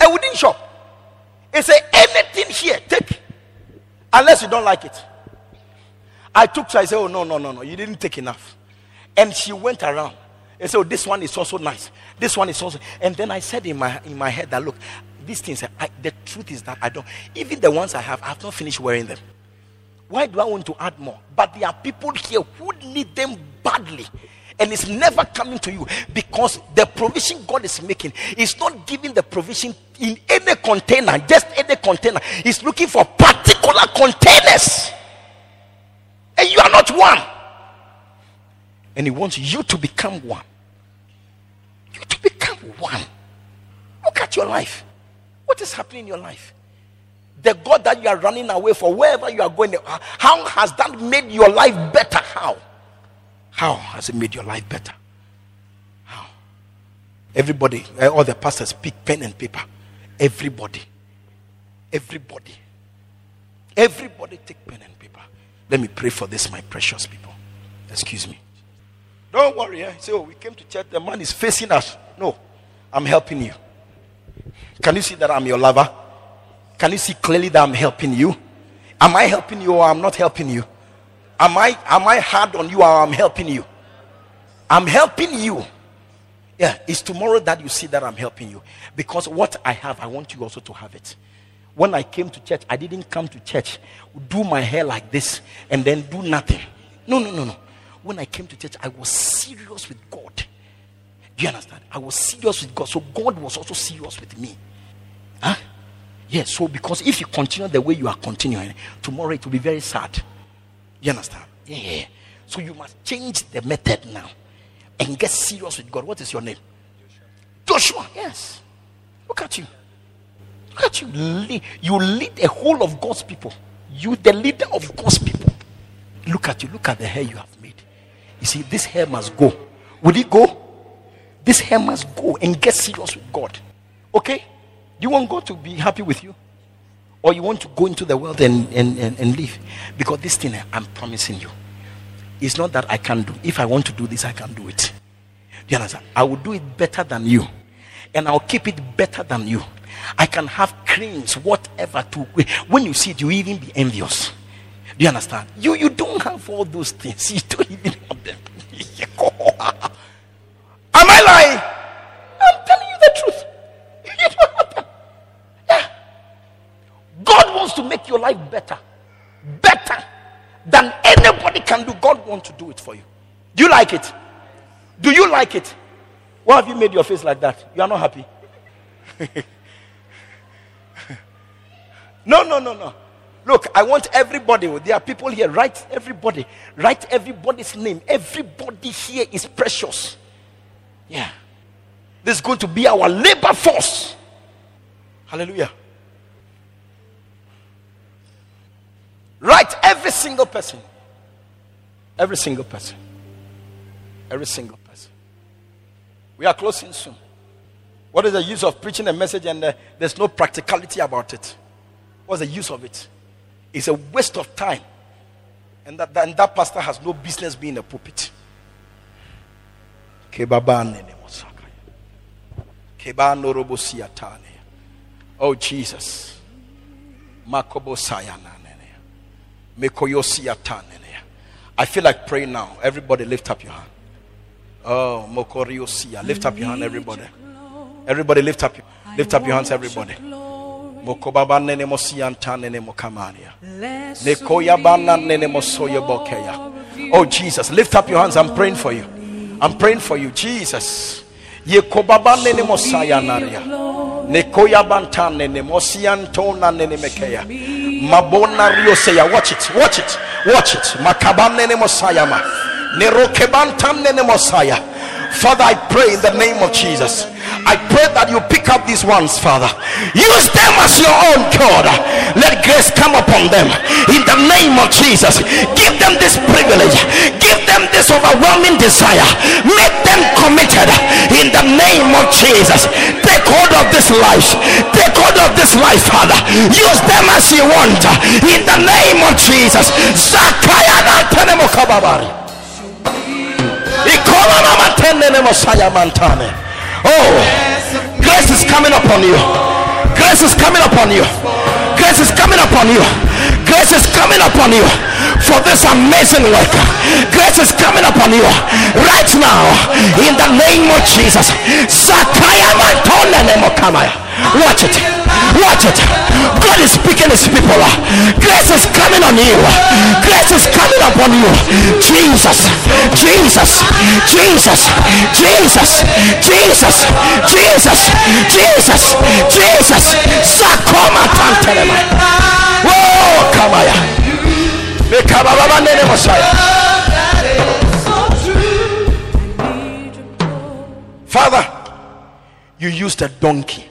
We didn't shop. He said, Anything here, take. Unless you don't like it. I took, so I said, Oh, no, no, no, no. You didn't take enough. And she went around. And so oh, this one is also nice. This one is also. And then I said in my in my head that look, these things. I, the truth is that I don't. Even the ones I have, I have not finished wearing them. Why do I want to add more? But there are people here who need them badly. And it's never coming to you because the provision God is making is not giving the provision in any container, just any container. He's looking for particular containers. And you are not one. And He wants you to become one You to become one. Look at your life. What is happening in your life? The God that you are running away for, wherever you are going, how has that made your life better? How? How has it made your life better? How? Everybody, eh, all the pastors, pick pen and paper. Everybody. Everybody. Everybody take pen and paper. Let me pray for this, my precious people. Excuse me. Don't worry. Eh? Say, oh, we came to church. The man is facing us. No, I'm helping you. Can you see that I'm your lover? Can you see clearly that I'm helping you? Am I helping you or I'm not helping you? Am I am I hard on you or I'm helping you? I'm helping you. Yeah, it's tomorrow that you see that I'm helping you. Because what I have, I want you also to have it. When I came to church, I didn't come to church, do my hair like this, and then do nothing. No, no, no, no when I came to church, I was serious with God. Do you understand? I was serious with God. So God was also serious with me. Huh? Yes, so because if you continue the way you are continuing, tomorrow it will be very sad. You understand? Yeah. So you must change the method now and get serious with God. What is your name? Joshua. Yes. Look at you. Look at you. You lead a whole of God's people. You, the leader of God's people. Look at you. Look at the hair you have made. you see, this hair must go. Will it go? This hair must go and get serious with God. Okay? Do you want God to be happy with you? Or you want to go into the world and, and, and, and live? Because this thing I'm promising you. It's not that I can do. If I want to do this, I can do it. Do you understand? I will do it better than you. And I'll keep it better than you. I can have creams, whatever. To when you see it, you even be envious. Do you understand? You you don't have all those things. You don't even have them. Am I lying? I'm telling you the truth. You don't have them. Yeah. God wants to make your life better, better than anybody can do. God wants to do it for you. Do you like it? Do you like it? Why have you made your face like that? You are not happy. no, no, no, no. Look, I want everybody. There are people here. Write everybody. Write everybody's name. Everybody here is precious. Yeah. This is going to be our labor force. Hallelujah. Write every single person. Every single person. Every single person. We are closing soon. What is the use of preaching a message and uh, there's no practicality about it? What's the use of it? It's a waste of time. And that, that, and that pastor has no business being a pulpit. Oh Jesus. I feel like praying now. Everybody lift up your hand. Oh, Mokoriosia. Lift up your hand, everybody. Everybody lift up your lift up your hands, everybody. Mokobaba nene mosianta nene mokamania. Nekoya bana nene mosoya bokeya. Oh Jesus, lift up your hands. I'm praying for you. I'm praying for you, Jesus. Yekobaba nene mosaya naria. Nekoya bantane ne mosiantona ne mekeya. Mabona rioseya. Watch it, watch it, watch it. Makabane ne mosayama. Nerokebantane ne mosaya. Father, I pray in the name of Jesus. I pray that you pick up these ones, Father. Use them as your own God. Let grace come upon them in the name of Jesus. Give them this privilege, give them this overwhelming desire. Make them committed in the name of Jesus. Take hold of this life, take hold of this life, Father. Use them as you want in the name of Jesus. Zakaya Oh, grace is coming upon you. Grace is coming upon you. Grace is coming upon you. Grace is coming upon you for this amazing work. Grace is coming upon you right now in the name of Jesus. Sakaya Watch it. Watch it. God is speaking his people. Grace is coming on you. Grace is coming upon you. Jesus. Jesus. Jesus. Jesus. Jesus. Jesus. Jesus. Jesus. Sakoma tantelema. Whoa, kamaya. Mekababa nene. Father, you used a donkey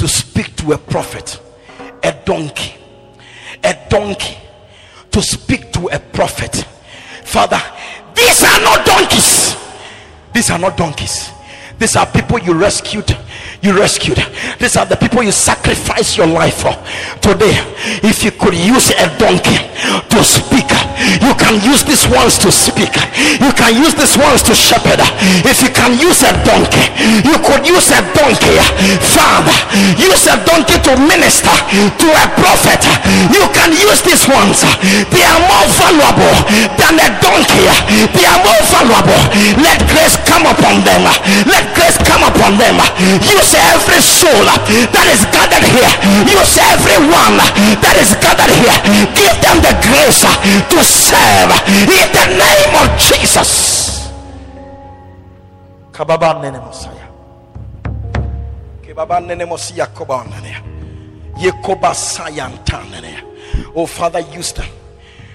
to speak to a prophet, a donkey, a donkey to speak to a prophet. Father, these are not donkeys. These are not donkeys. These are people you rescued you rescued. These are the people you sacrifice your life for. Today, if you could use a donkey to speak, you can use these ones to speak. You can use these ones to shepherd. If you can use a donkey, you could use a donkey. Father, use a donkey to minister to a prophet. You can use these ones. They are more valuable than a donkey. They are more valuable. Let grace come upon them. Let grace come upon them. Use use every soul that is gathered here use everyone that is gathered here give them the grace to serve in the name of jesus. Oh father use them.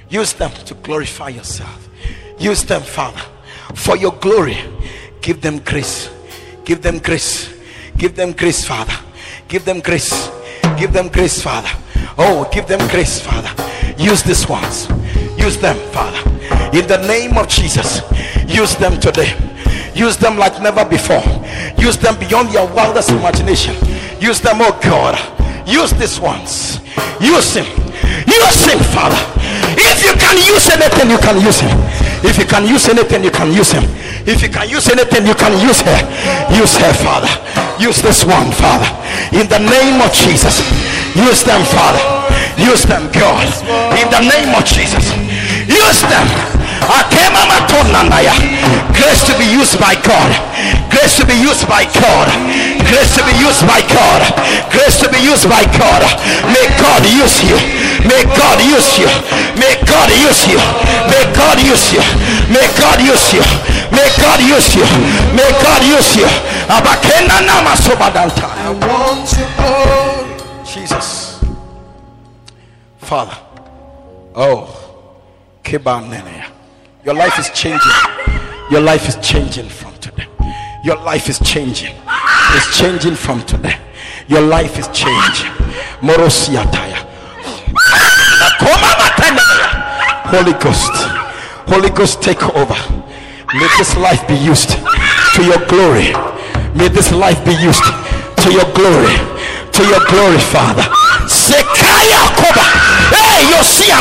Use them to glorify yourself. Use them father for your glory. Give them grace. Give them grace Give them grace, Father. Give them grace. Give them grace, Father. Oh, give them grace, Father. Use these ones. Use them, Father. In the name of Jesus, use them today. Use them like never before. Use them beyond your wildest imagination. Use them, oh God. Use these ones. Use him. Use him, Father. If you can use anything, you can use him. If you can use anything, you can use him. If you can use anything, you can use her. Use her, Father. Use this one, Father. In the name of Jesus. Use them, Father. Use them, God. In the name of Jesus. Use them. Grace to be used by God. Grace to be used by God. Grace to be used by God. Grace to be used by God. May God use you. May God use you. May God use you. May God use you. May God use you. May God use you. May God use you. Abakena nama sobadanta. I want to glory. Jesus. Father. Oh. Kibanene. Your life is changing. Your life is changing from today. Your life is changing. It's changing from today. Your life is changing. Morosiataya. Holy Ghost. Holy Ghost take over. May this life be used to your glory. May this life be used to your glory. To your glory, Father. Koba. Hey, you see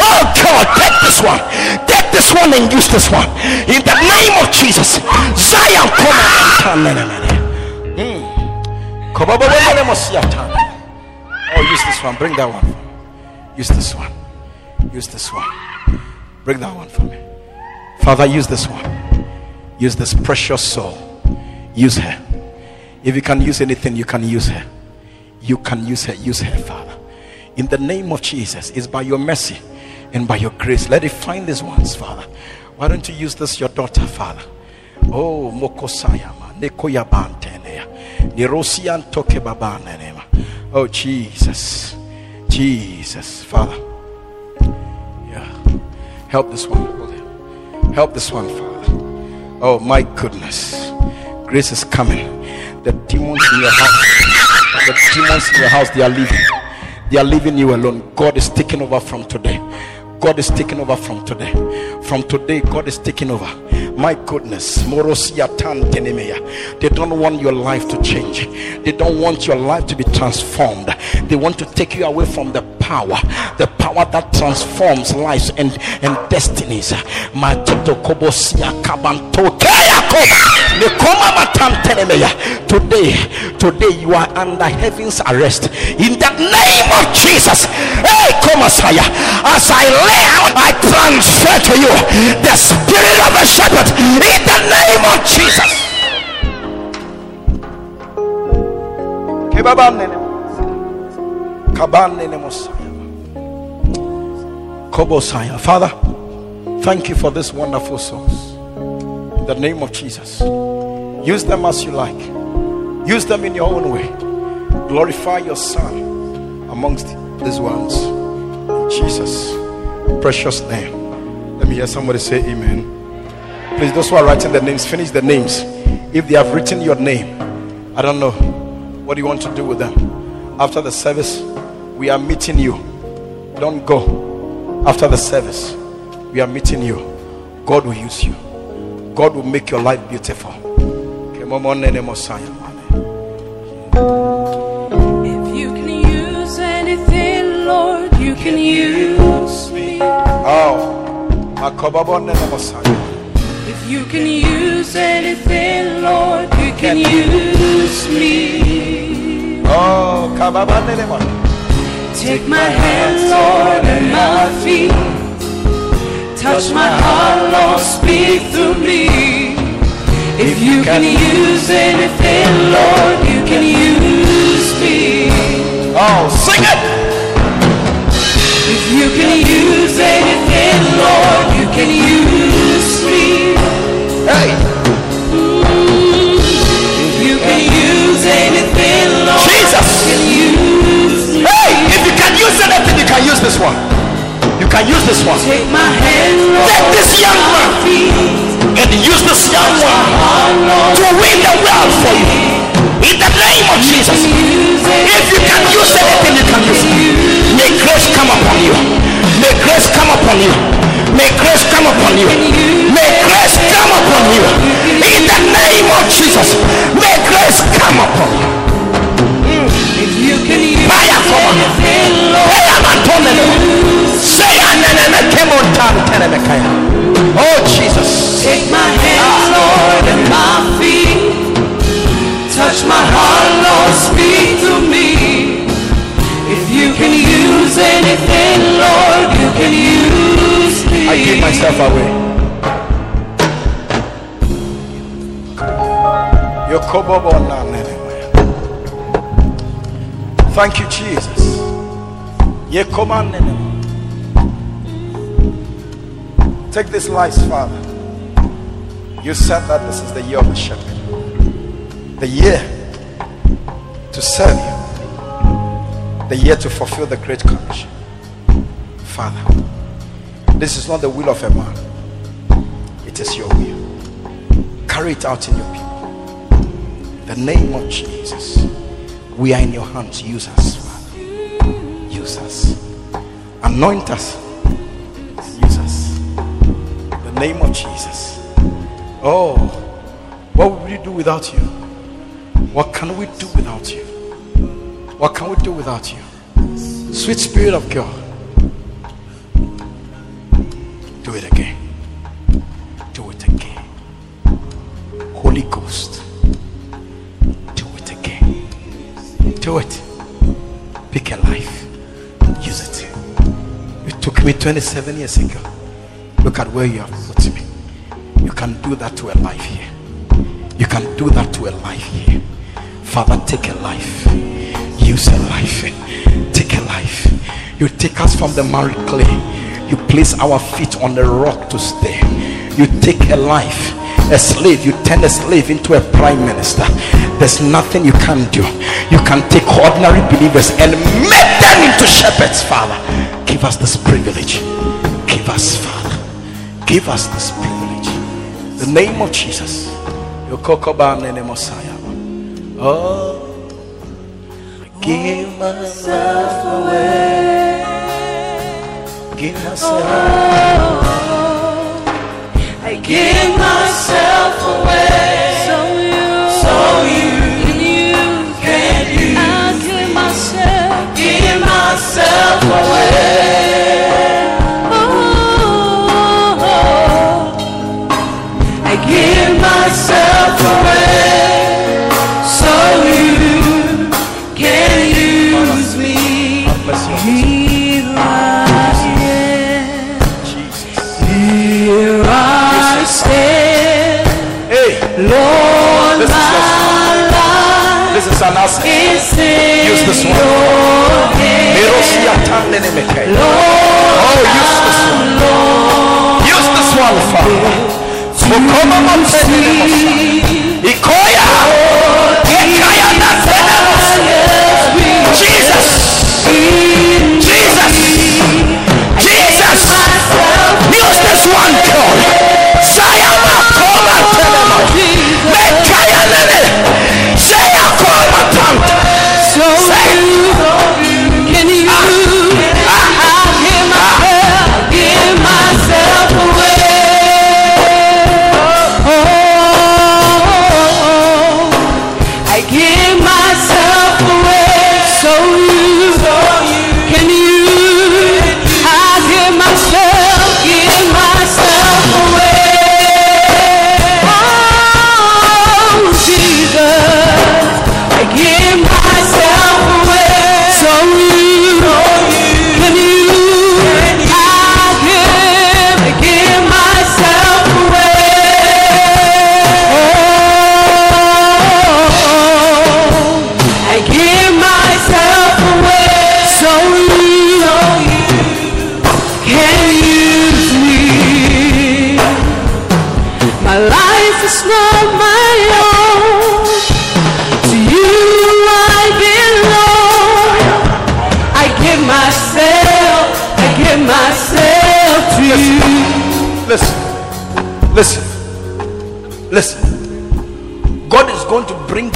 Oh God, take this one. Take this one and use this one. In the name of Jesus. Zion Koba. Hmm. Mosiata. Oh, use this one. Bring that one. Use this one. Use this one. Bring that one for me. Father, use this one. Use this precious soul. Use her. If you can use anything, you can use her. You can use her. Use her, Father. In the name of Jesus, it's by your mercy and by your grace. Let it find these ones, Father. Why don't you use this, your daughter, Father? Oh, Mokosayama, Nekoyabantenea, Nirosian Tokebabanenema. Oh, Jesus. Jesus, Father. Yeah. Help this one. Help this one, Father. Oh, my goodness. Grace is coming. The demons in your house, the demons in your house, they are leaving. They are leaving you alone. God is taking over from today. God is taking over from today. From today, God is taking over. My goodness. They don't want your life to change. They don't want your life to be transformed. They want to take you away from the power, the power that transforms lives and, and destinies. Tenemeya. Today, today you are under heaven's arrest. In the name of Jesus. Hey, come Messiah. As I lay out, I transfer to you the spirit of a shepherd. In the name of Jesus. Father, thank you for this wonderful souls. In the name of Jesus. Use them as you like. Use them in your own way. Glorify your Son amongst these ones. Jesus' precious name. Let me hear somebody say amen. Please, those who are writing the names, finish the names. If they have written your name, I don't know what do you want to do with them. After the service, we are meeting you. Don't go. After the service, we are meeting you. God will use you. God will make your life beautiful. Anything, Lord, you can use me. Oh, If you can use anything, Lord, you can use me. Oh. Take my hand, Lord, and my feet. Touch my heart, Lord, speak through me. If you can use anything, Lord, you can use me. Oh, sing it. If you can use anything, Lord, you can use me. Hey, If you can use anything, Lord, Jesus. you can use me. hey, if you can use anything, you can use this one. You can use this one. Take my hand, Lord, Take this young feet. And use this young one to win the world for you. In the name of Jesus. If you can use anything, you can use it. May grace come upon you. May grace come upon you. May grace come upon you. May grace come upon you. In the name of Jesus. May grace come upon you. If you can use Oh Jesus. Take my hands, Lord, and my feet. Touch my heart, Lord, speak to me. If you can use anything, Lord, you can use me. I give myself away. Thank you, Jesus. Take this life, Father. You said that this is the year of the shepherd. The year to serve you. The year to fulfill the great commission. Father, this is not the will of a man, it is your will. Carry it out in your people. The name of Jesus, we are in your hands. Use us, Father. Use us. Anoint us. Name of Jesus. Oh, what would we do without you? What can we do without you? What can we do without you? Sweet Spirit of God. Do it again. Do it again. Holy Ghost. Do it again. Do it. Pick a life. And use it. It took me 27 years ago. Look at where you have put me. You can do that to a life here. You can do that to a life here. Father, take a life. Use a life. Take a life. You take us from the married clay. You place our feet on the rock to stay. You take a life. A slave, you turn a slave into a prime minister. There's nothing you can do. You can take ordinary believers and make them into shepherds, Father. Give us this privilege. Give us, Father. Give us this privilege. The name of Jesus. Your Kokoban and the Messiah. Oh, I give myself away. Give myself. Away. I oh. give myself away. So you, in Use this one. your hands. Merosia Tandenemeke. Lord, Oh, use this one. Use this one, Father. Mukoma Matendenemosa. Ikoya. Jesus. Jesus. Jesus. Use this one, God. Sayama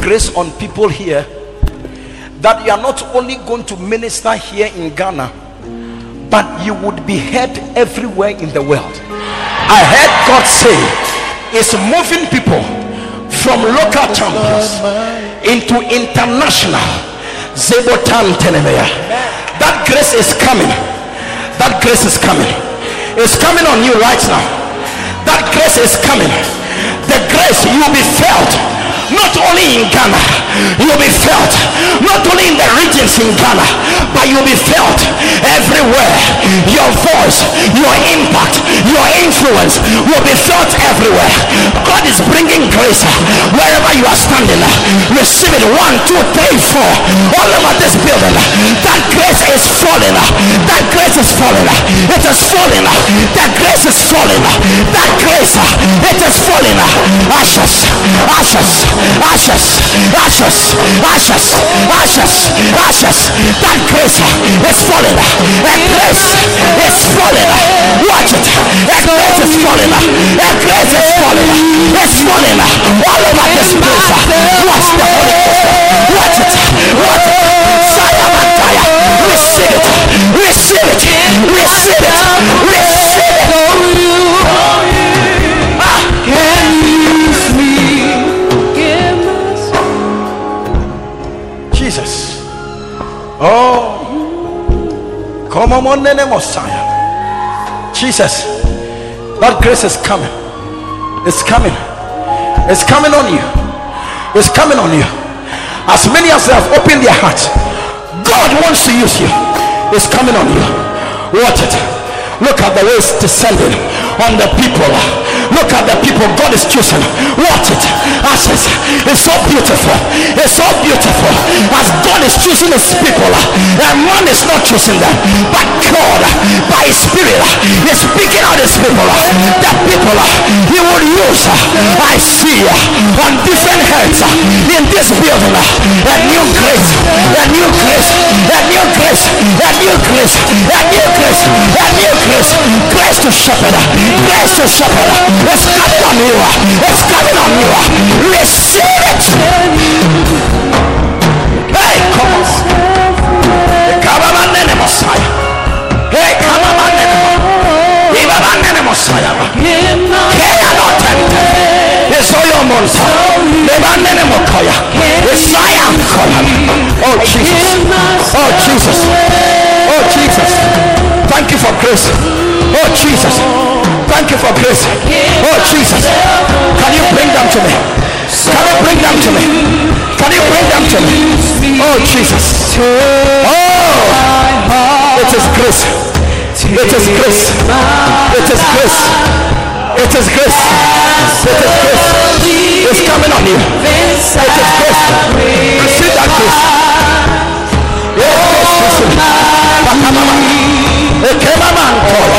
grace on people here that you are not only going to minister here in Ghana, but you would be heard everywhere in the world. I heard God say, it's moving people from local champions into international. Zebotan Tenemeya. That grace is coming. That grace is coming. It's coming on you right now. That grace is coming. The grace you will be felt not only in Ghana, you'll be felt. Not only in the regions in Ghana, but you'll be felt everywhere. Your voice, your impact, your influence will be felt everywhere. God is bringing grace wherever you are standing. Receive it. One, two, three, four. All over this building. That grace is falling. That grace is falling. It is falling. That grace is falling. That grace, it is falling. Ashes, ashes, ashes, ashes, ashes, ashes, ashes. That grace is falling. That grace is falling. Watch it. That grace is falling. Uh, that grace is falling. Uh, it's falling all over this place. Watch the Holy Ghost. Watch it. Watch it. Sayamantaya. Receive it. Receive it. Receive it. Receive it. Ah. Oh. Come on, name Messiah. Jesus. That grace is coming. It's coming. It's coming on you. It's coming on you. As many as have opened their heart, God wants to use you. It's coming on you. Watch it. Look at the way descending on the people. Look at the people God is choosing. Watch it. Ashes. It's so beautiful. It's so beautiful. As God is choosing his people, and man is not choosing them, but God, by his spirit, is speaking out his people. The people he will use. I see on different heads in this building a new grace, a new grace, a new grace, a new grace, a new grace, a new grace, grace to shepherd, grace to shepherd. It's coming on you. It's coming on you. Receive it. Hey, come on. Hey, come on, nene. Iba man nene Messiah. Kaya no tente. It's all your monster. Thank you for grace. Oh Jesus. Can you bring them to me? Can you bring them to me? Can you bring them to me? Oh Jesus. Oh, it is grace. It is grace. It is grace. It is grace. It is grace. It's coming on you. It is grace. Receive that grace. Oh, yes, receive it. Bakamama. Ekemama nkolo.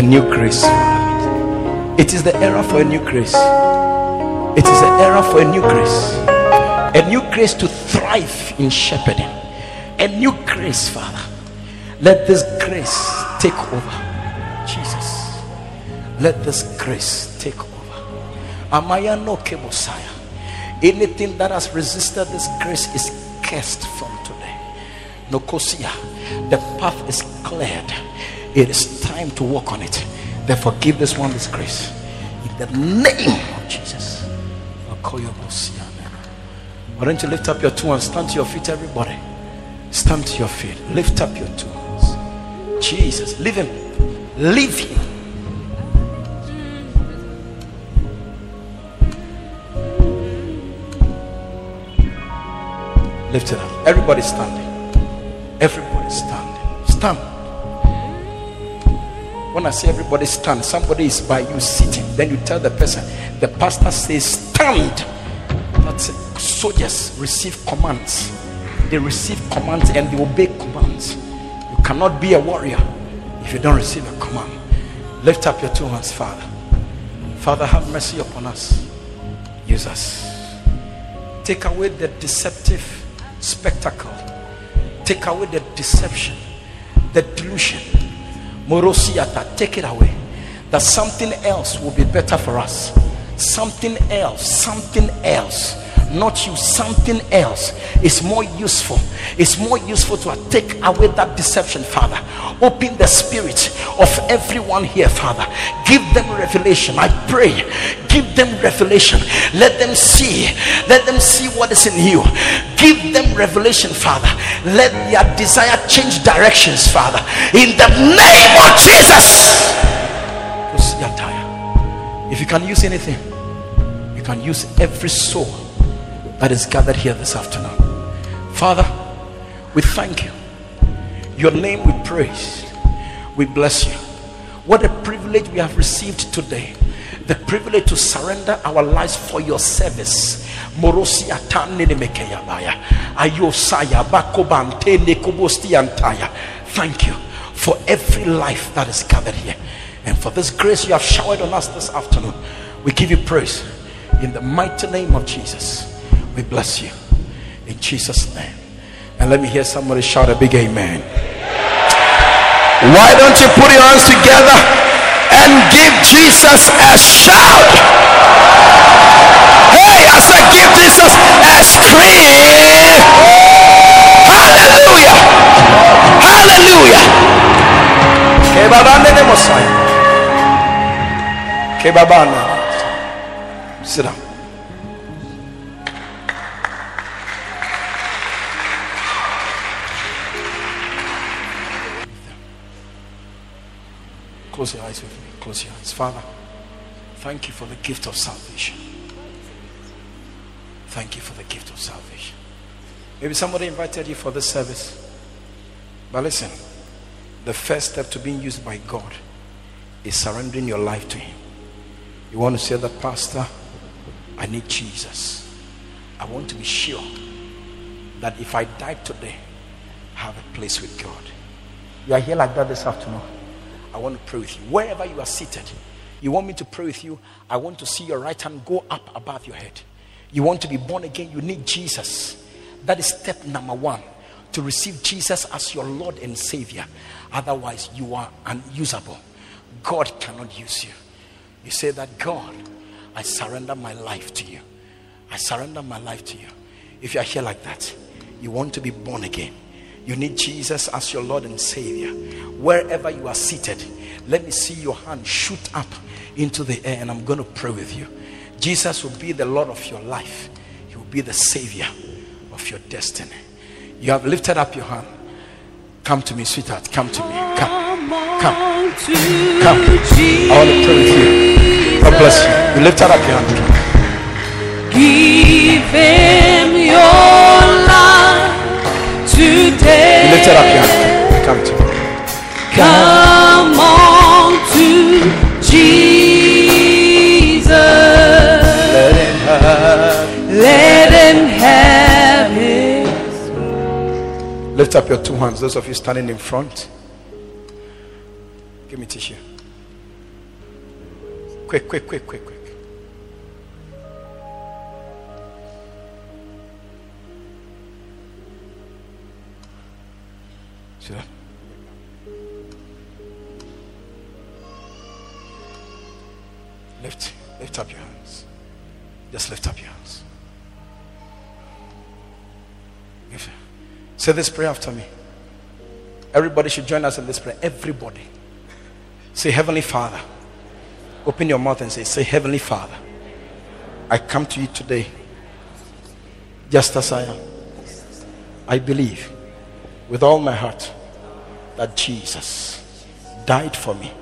A new grace. It is the era for a new grace. It is the era for a new grace. A new grace to thrive in shepherding. A new grace, Father. Let this grace take over. Jesus. Let this grace take over. Amaya no Messiah. Anything that has resisted this grace is cursed from today. Nokosia. The path is cleared. It is time to walk on it. Therefore, give this one this grace. In the name of Jesus. Why don't you lift up your two and Stand to your feet, everybody. Stand to your feet. Lift up your two hands. Jesus. Leave him. Leave him. Lift it up. Everybody standing. Everybody standing. Stand. When I say everybody stand, somebody is by you sitting. Then you tell the person, the pastor says, stand. That's it. Soldiers receive commands. They receive commands and they obey commands. You cannot be a warrior if you don't receive a command. Lift up your two hands, Father. Father, have mercy upon us. Use us. Take away the deceptive spectacle. Take away the deception. Morosiata, take it away. That something else will be better for us. Something else, something else not you, something else is more useful. It's more useful to take away that deception, Father. Open the spirit of everyone here, Father. Give them revelation. I pray. Give them revelation. Let them see. Let them see what is in you. Give them revelation, Father. Let their desire change directions, Father. In the name of Jesus. If you can use anything, you can use every soul that is gathered here this afternoon. Father, we thank you. Your name we praise. We bless you. What a privilege we have received today. The privilege to surrender our lives for your service. Morosi Thank you for every life that is gathered here. And for this grace you have showered on us this afternoon. We give you praise in the mighty name of Jesus. We bless you in Jesus' name. And let me hear somebody shout a big amen. Why don't you put your hands together and give Jesus a shout? Hey, I said, give Jesus a scream. Hallelujah! Hallelujah! Sit down. Close your eyes with me. Close your eyes. Father, thank you for the gift of salvation. Thank you for the gift of salvation. Maybe somebody invited you for this service. But listen, the first step to being used by God is surrendering your life to Him. You want to say that, Pastor, I need Jesus. I want to be sure that if I die today, I have a place with God. You are here like that this afternoon. I want to pray with you. Wherever you are seated, you want me to pray with you. I want to see your right hand go up above your head. You want to be born again, you need Jesus. That is step number one to receive Jesus as your Lord and Savior. Otherwise, you are unusable. God cannot use you. You say that, God, I surrender my life to you. I surrender my life to you. If you are here like that, you want to be born again you need Jesus as your Lord and Savior. Wherever you are seated, let me see your hand shoot up into the air, and I'm going to pray with you. Jesus will be the Lord of your life, He will be the Savior of your destiny. You have lifted up your hand. Come to me, sweetheart. Come to me. Come. Come. Come. I want to pray with you. God bless you. You lifted up your hand. Give him your today. You lifted up your hand. Come to me. Come on to Jesus. Let him have. Let him have his. Lift up your two hands. Those of you standing in front. Give me tissue. Quick, quick, quick, quick, quick. Lift, lift up your hands. Just lift up your hands. Say this prayer after me. Everybody should join us in this prayer. Everybody. Say, Heavenly Father. Open your mouth and say, Say, Heavenly Father. I come to you today just as I am. I believe with all my heart that Jesus died for me,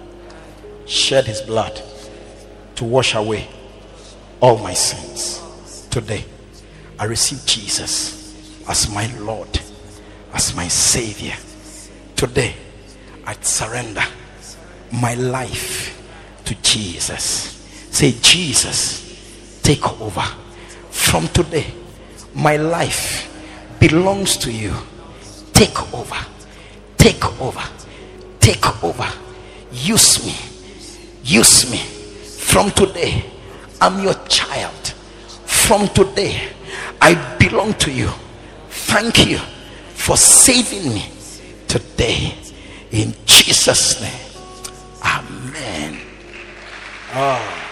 shed his blood to wash away all my sins. Today, I receive Jesus as my Lord, as my Savior. Today, I surrender my life to Jesus. Say, Jesus, take over. From today, my life belongs to you. Take over. Take over. Take over. Use me. Use me. From today, I'm your child. From today, I belong to you. Thank you for saving me today. In Jesus' name. Amen. Ah.